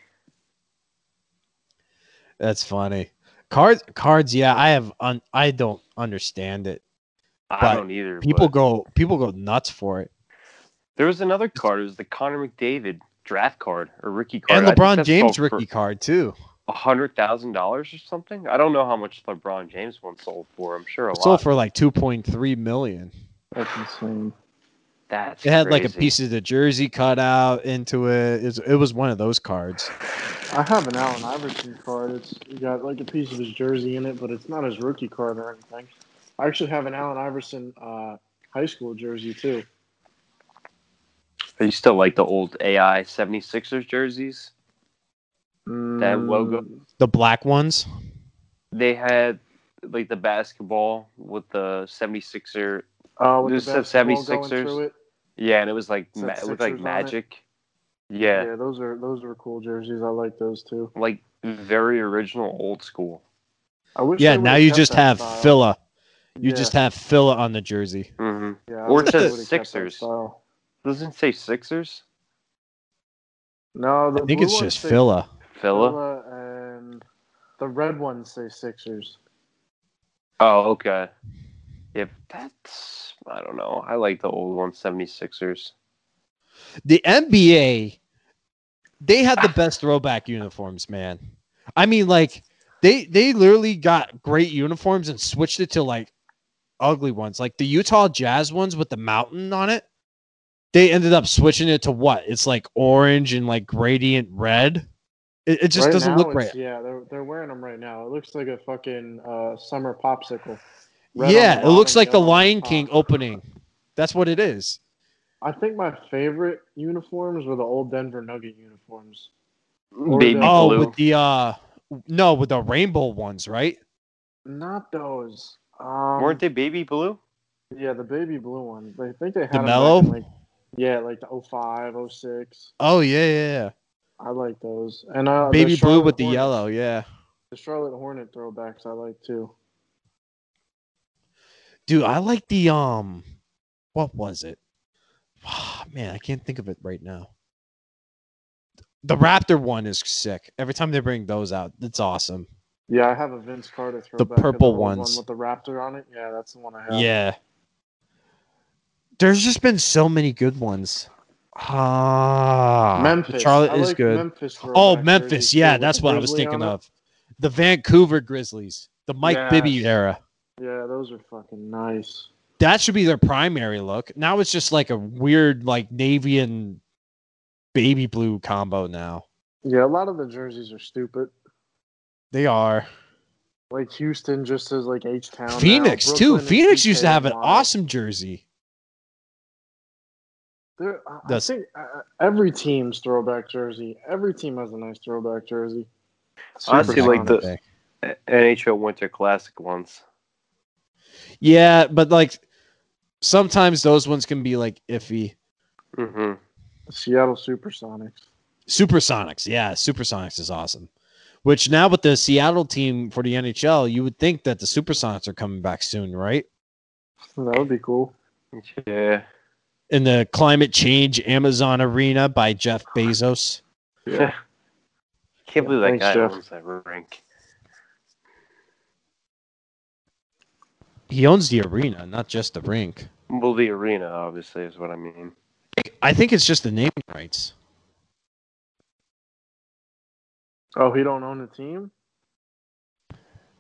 That's funny. Cards, cards. Yeah, I have. Un- I don't understand it. I don't either. People but- go. People go nuts for it. There was another card. It was the Connor McDavid draft card or rookie card. And LeBron James sold rookie card too. a hundred thousand dollars or something. I don't know how much LeBron James one sold for. I'm sure a It lot. sold for like two point three million. That's insane. That's It had like a piece of the jersey cut out into it. It's- It was one of those cards. I have an Allen Iverson card. It's got like a piece of his jersey in it, but it's not his rookie card or anything. I actually have an Allen Iverson uh, high school jersey too. Are you still like the old AI 76ers jerseys? That logo? Mm, The black ones. They had like the basketball with the 76er. Oh, with This the said basketball going 76ers. through it. Yeah, and it was like ma- it looked like Sixers it. magic. Yeah, Yeah, those are those are cool jerseys. I like those too. like very original, old school. I wish. Yeah, now you just have style. Phila. You Yeah, just have Phila on the jersey. hmm yeah, or it wish they says would've kept that Sixers. Style. Doesn't it say Sixers? No, the I think it's just say Phila. Phila. Phila, and the red ones say Sixers. Oh, okay. If that's I don't know. I like the old one, 76ers. The NBA, they had the best throwback uniforms, man. I mean, like they they literally got great uniforms and switched it to like ugly ones, like the Utah Jazz ones with the mountain on it. They ended up switching it to what? It's like orange and like gradient red. It, it just Right doesn't look right. Yeah, they're they're wearing them right now. It looks like a fucking uh, summer popsicle. Red yeah, it looks like the yellow on Lion top. King opening. That's what it is. I think my favorite uniforms were the old Denver Nugget uniforms. Baby the- Oh, blue. with the uh no, with the rainbow ones, right? Not those. Um, Weren't they baby blue? Yeah, the baby blue ones. I think they had The them back mellow? in, like yeah, like the 05, 06. Oh yeah, yeah, yeah. I like those. And uh, Baby blue with the yellow, yeah. The Charlotte Hornet throwbacks I like too. Dude, I like the um what was it? Ah, Man, I can't think of it right now. The Raptor one is sick. Every time they bring those out, it's awesome. Yeah, I have a Vince Carter throwback. of purple ones. one with the Raptor on it. Yeah, that's the one I have. Yeah. There's just been so many good ones. Ah, Memphis. Charlotte I is like good. Memphis Oh, throwback Memphis. jerseys, Yeah, too, that's the what I was Grizzly thinking of. The Vancouver Grizzlies, the Mike Bibby era. Yeah, those are fucking nice. That should be their primary look. Now it's just like a weird, like navy and baby blue combo. Now Yeah, a lot of the jerseys are stupid. they are. Like Houston just says like H Town. Phoenix too. Phoenix used to have an awesome jersey. I That's- think uh, every team's throwback jersey. Every team has a nice throwback jersey. Honestly, like the- NHL Winter Classic ones. yeah, but like sometimes those ones can be like iffy. hmm Seattle Supersonics. Supersonics, yeah, Supersonics is awesome. Which now with the Seattle team for the NHL, you would think that the Supersonics are coming back soon, right? That would be cool. Yeah. In the climate change Amazon arena by Jeff Bezos. Yeah. Can't believe that Thanks, guy Jeff. owns that rink. He owns the arena, not just the rink. Well, the arena, obviously, is what I mean. I think it's just the naming rights. Oh, he don't own the team?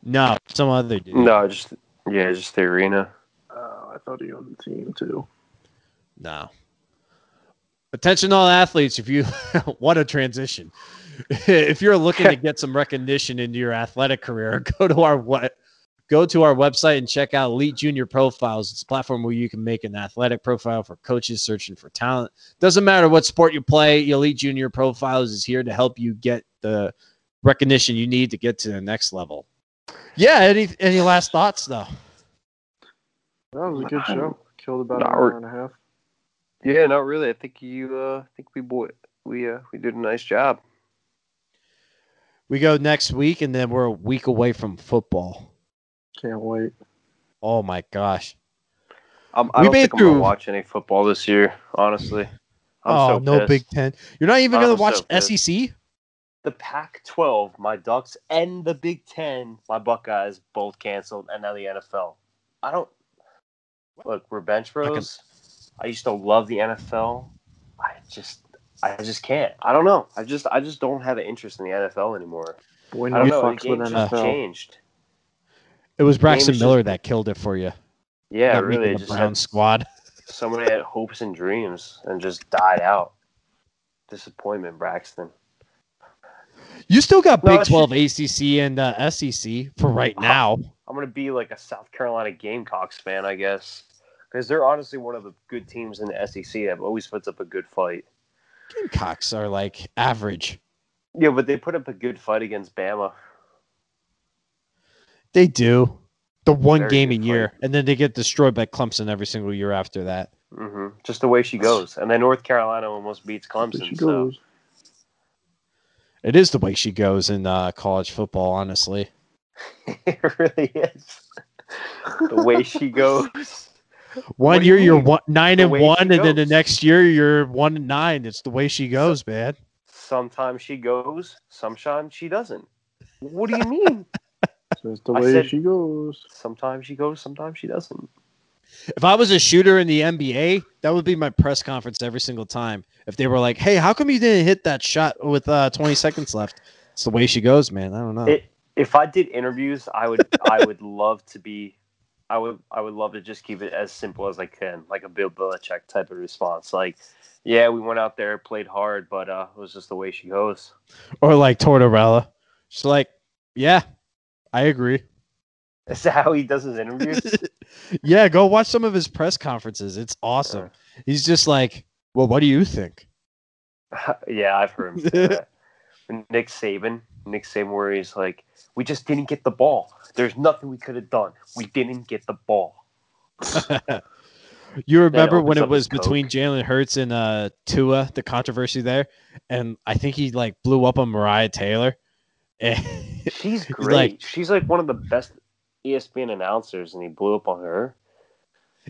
No, some other dude. No, just yeah, just the arena. Oh, I thought he owned the team too. No. Attention, all athletes! If you what a transition, if you're looking to get some recognition into your athletic career, go to our what go to our website and check out Elite Junior Profiles. It's a platform where you can make an athletic profile for coaches searching for talent. Doesn't matter what sport you play, Elite Junior Profiles is here to help you get the recognition you need to get to the next level. Yeah. Any any last thoughts though? That was a good show. Killed about an hour and a half. Yeah, not really. I think you. Uh, I think we boy, we uh, we did a nice job. We go next week, and then we're a week away from football. Can't wait. Oh my gosh! Um, I We don't made think I'm through- gonna watch any football this year. Honestly, I'm oh so no, pissed. Big Ten. You're not even I'm gonna so watch pissed. SEC. the Pac-12, my Ducks, and the Big Ten, my Buckeyes, both canceled, and now the NFL. I don't look. We're bench bros. I used to love the NFL. I just, I just can't. I don't know. I just, I just don't have an interest in the NFL anymore. When I don't know. The game just NFL. changed. It was Braxton Miller just- that killed it for you. Yeah, Not really. just Brown squad. somebody had hopes and dreams and just died out. Disappointment, Braxton. You still got No, Big Twelve, ACC, and uh, SEC for right now. I'm gonna be like a South Carolina Gamecocks fan, I guess, because they're honestly one of the good teams in the SEC that always puts up a good fight. Gamecocks are like average. Yeah, but they put up a good fight against Bama. They do the one Very game a year, fight. and then they get destroyed by Clemson every single year after that. Mm-hmm. Just the way she goes, and then North Carolina almost beats There Clemson. she So. It is the way she goes in uh, college football, honestly. it really is the way she goes. One do you year you're one, nine The and one, and then the next year you're one and nine. It's the way she goes, man. Sometimes she goes, sometimes she doesn't. What do you mean? Just the way said- she goes. sometimes she goes, sometimes she doesn't. If I was a shooter in the NBA, that would be my press conference every single time. If they were like, "Hey, how come you didn't hit that shot with uh, 20 seconds left?" It's the way she goes, man. I don't know. It, if I did interviews, I would I would love to be I would I would love to just keep it as simple as I can, like a Bill Belichick type of response. Like, yeah, we went out there, played hard, but uh, it was just the way she goes. or like Tortorella, she's like, "Yeah, I agree." Is that how he does his interviews? yeah, go watch some of his press conferences. It's awesome. Uh. He's just like, "Well, what do you think?" yeah, I've heard him say that. Nick Saban, Nick Saban, where he's like, we just didn't get the ball. There's nothing we could have done. We didn't get the ball. You remember when it was between Jalen Hurts and uh, Tua, the controversy there, and I think he like blew up on Maria Taylor. She's great. like- She's like one of the best ESPN announcers, and he blew up on her.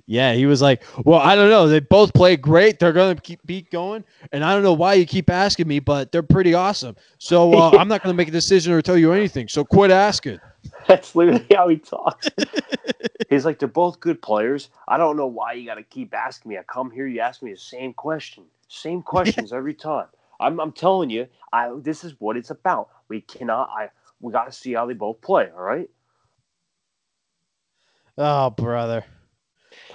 Yeah, he was like, "Well, I don't know. They both play great. They're gonna keep beat going, and I don't know why you keep asking me, but they're pretty awesome. So uh, I'm not gonna make a decision or tell you anything. So quit asking." That's literally how he talks. He's like, they're both good players. I don't know why you got to keep asking me. I come here, you ask me the same question, same questions every time. I'm, I'm telling you, I this is what it's about. We cannot. I we got to see how they both play. All right. Oh, brother.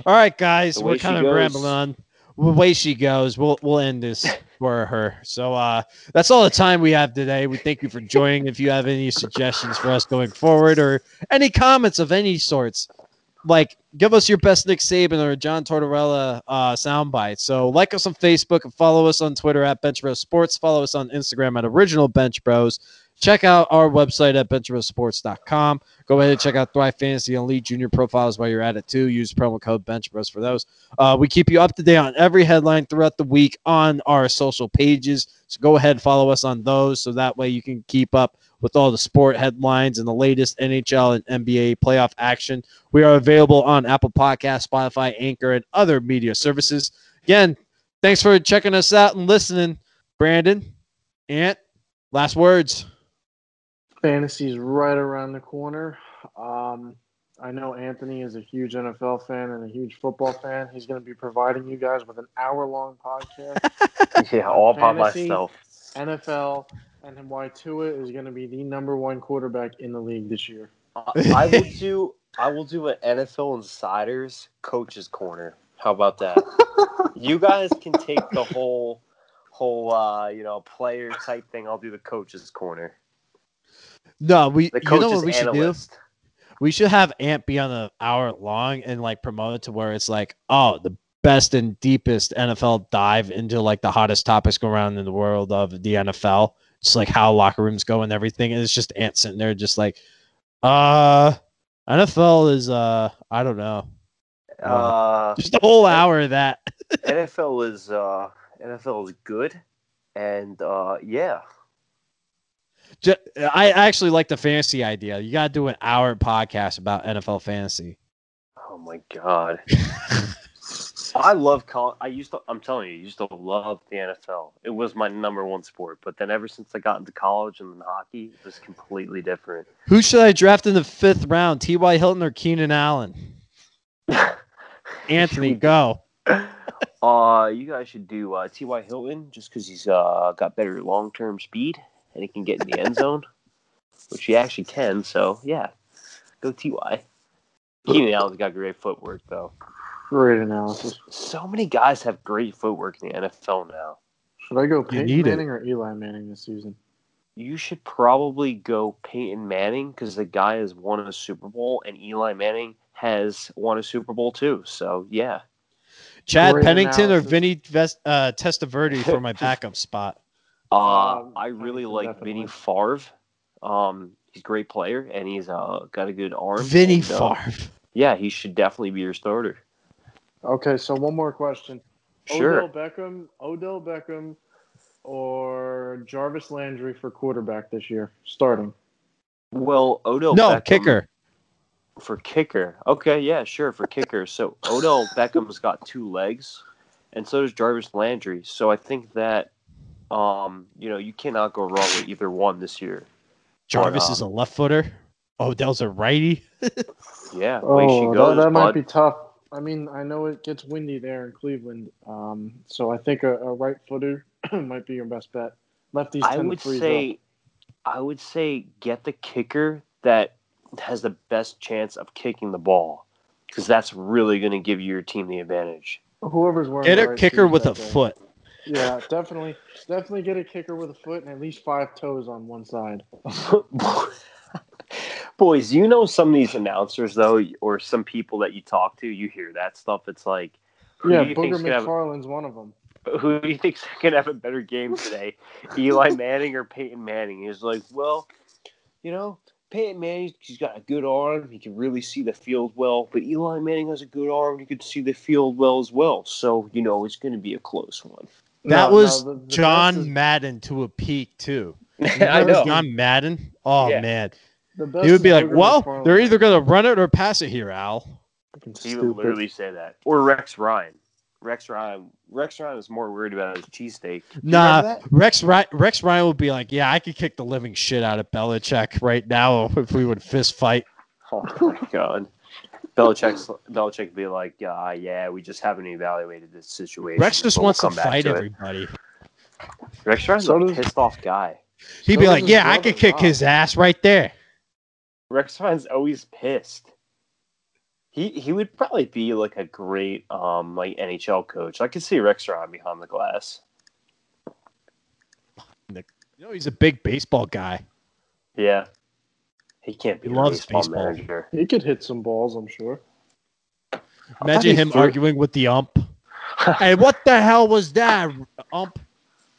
All right, guys, we're kind of rambling on. The way she goes, we'll we'll end this for her. So uh that's all the time we have today. We thank you for joining. If you have any suggestions for us going forward or any comments of any sorts, like give us your best Nick Saban or John Tortorella uh soundbite. So like us on Facebook and follow us on Twitter at Bench Bros Sports. Follow us on Instagram at Original Bench Bros. Check out our website at benchbrosports.com. Go ahead and check out Thrive Fantasy and Elite Junior profiles while you're at it too. Use promo code BenchBros for those. Uh, we keep you up to date on every headline throughout the week on our social pages. So go ahead and follow us on those so that way you can keep up with all the sport headlines and the latest NHL and NBA playoff action. We are available on Apple Podcasts, Spotify, Anchor, and other media services. Again, thanks for checking us out and listening. Brandon, Ant, last words. Fantasy's right around the corner. Um, I know Anthony is a huge NFL fan and a huge football fan. He's going to be providing you guys with an hour-long podcast. Yeah, all by Fantasy. myself. NFL and why Tua is going to be the number one quarterback in the league this year. I I will do. I will do an NFL Insiders Coaches Corner. How about that? you guys can take the whole, whole, uh, you know, player type thing. I'll do the Coaches Corner. No, we The you know what we should do? We should have Ant be on an hour long and like promote it to where it's like, oh, the best and deepest NFL dive into like the hottest topics going around in the world of the NFL. Just like how locker rooms go and everything. And it's just Ant sitting there just like, uh NFL is uh I don't know. Uh, Just a whole hour of that. NFL is uh, NFL is good, and uh, yeah, I actually like the fantasy idea. You gotta do an hour podcast about NFL fantasy. Oh my god. I love col I used to I'm telling you, I used to love the NFL. It was my number one sport. But then ever since I got into college and then hockey, it was completely different. Who should I draft in the fifth round? T.Y. Hilton or Keenan Allen? Anthony, go. Uh you guys should do uh T.Y. Hilton just because he's uh got better long term speed and he can get in the end zone. Which he actually can, so yeah. Go T.Y. Keenan Allen's got great footwork though. Great analysis. So many guys have great footwork in the NFL now. Should I go Peyton need it. Manning or Eli Manning this season? You should probably go Peyton Manning because the guy has won a Super Bowl, and Eli Manning has won a Super Bowl too. So yeah, Chad Great Pennington analysis. or Vinny Vest, uh, Testaverde for my backup spot. Uh, Um, I really Pennington, like definitely. Vinny Favre. Um, he's a great player, and he's uh, got a good arm. Vinny and, uh, Favre. yeah, he should definitely be your starter. Okay, so one more question. Sure. Odell Beckham, Odell Beckham, or Jarvis Landry for quarterback this year, starting. Well, Odell no, Beckham kicker. for kicker. Okay, yeah, sure for kicker. So Odell Beckham's got two legs, and so does Jarvis Landry. So I think that, um, you know, you cannot go wrong with either one this year. Jarvis um, is a left footer. Odell's a righty. Yeah, way she Oh, goes, that, that might be tough. I mean, I know it gets windy there in Cleveland, um, so I think a, a right footer might be your best bet. Lefties I would to freeze say, I would say, get the kicker that has the best chance of kicking the ball, because that's really going to give your team the advantage. Whoever's wearing Get a right kicker with a day. foot. Yeah, definitely, definitely get a kicker with a foot and at least five toes on one side. Boys, you know some of these announcers though, or some people that you talk to, you hear that stuff. It's like, who Yeah, do you Booger gonna have, McFarland's one of them. who do you think's gonna have a better game today, Eli Manning or Peyton Manning? He's like, well, you know, Peyton Manning, he's got a good arm. He can really see the field well. But Eli Manning has a good arm. He can see the field well as well. So you know, it's going to be a close one. That No, was no, the- the John is- Madden to a peak too. I know. John Madden. Oh Yeah. man, he would be like, "Well, McFarland. they're either gonna run it or pass it here, Al." Fucking He would stupid. literally say that. Or Rex Ryan. Rex Ryan. Rex Ryan is more worried about his cheesesteak. Do Nah. Rex Ry- Rex Ryan would be like, "Yeah, I could kick the living shit out of Belichick right now if we would fist fight." Oh my god. Belichick's Belichick would be like, uh, yeah, we just haven't evaluated this situation. Rex just we'll wants to fight to everybody. Rex Ryan's So a does- pissed off guy. He'd So be like, "Yeah, I could kick Rob. his ass right there." Rex Ryan's always pissed. He he would probably be like a great um like NHL coach. I could see Rex Ryan behind the glass. You know, he's a big baseball guy. Yeah. He can't be He loves baseball, baseball. manager. He could hit some balls, I'm sure. Imagine him threw- arguing with the ump. hey, what the hell was that, ump?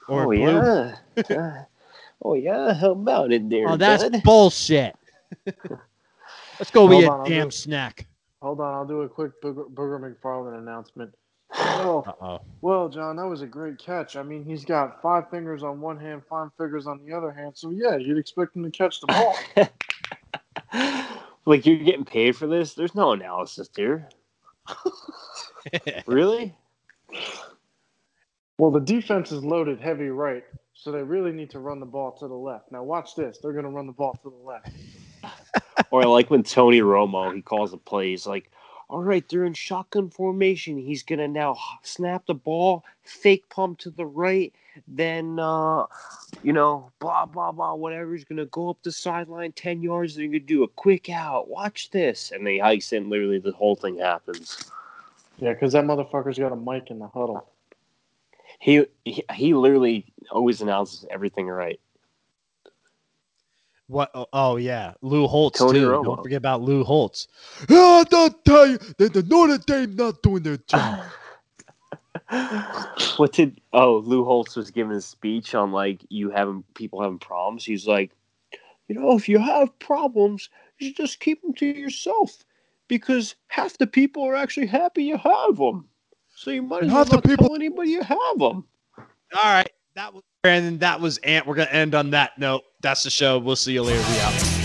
Or oh blue? yeah. Uh, oh yeah, how about it there? Oh, that's bud? bullshit. Let's go Hold be on, a I'll damn do- snack. Hold on, I'll do a quick Booger, Booger McFarland announcement. Oh. well, John, that was a great catch. I mean, he's got five fingers on one hand, five fingers on the other hand. So, yeah, you'd expect him to catch the ball. like you're getting paid for this? There's no analysis here. Really? well, the defense is loaded heavy right, so they really need to run the ball to the left. Now, watch this. They're going to run the ball to the left. Or I like when Tony Romo he calls the play, he's like, "All right, they're in shotgun formation. He's gonna now snap the ball, fake pump to the right, then uh, you know, blah blah blah, whatever. He's gonna go up the sideline ten yards. They're gonna do a quick out. Watch this, and they hikes in. Literally, the whole thing happens. Yeah, because that motherfucker's got a mic in the huddle. He he, he literally always announces everything right. What? Oh, oh, yeah, Lou Holtz Tony too. Romo. Don't forget about Lou Holtz. Yeah, don't tell you that the Notre Dame not doing their job. what did oh Lou Holtz was giving a speech on like you having people having problems. He's like, you know, if you have problems, you should just keep them to yourself because half the people are actually happy you have them. So you might as And well the not people- tell anybody you have them. All right, that was Brandon. That was Ant. We're gonna end on that note. That's the show. We'll see you later. We out.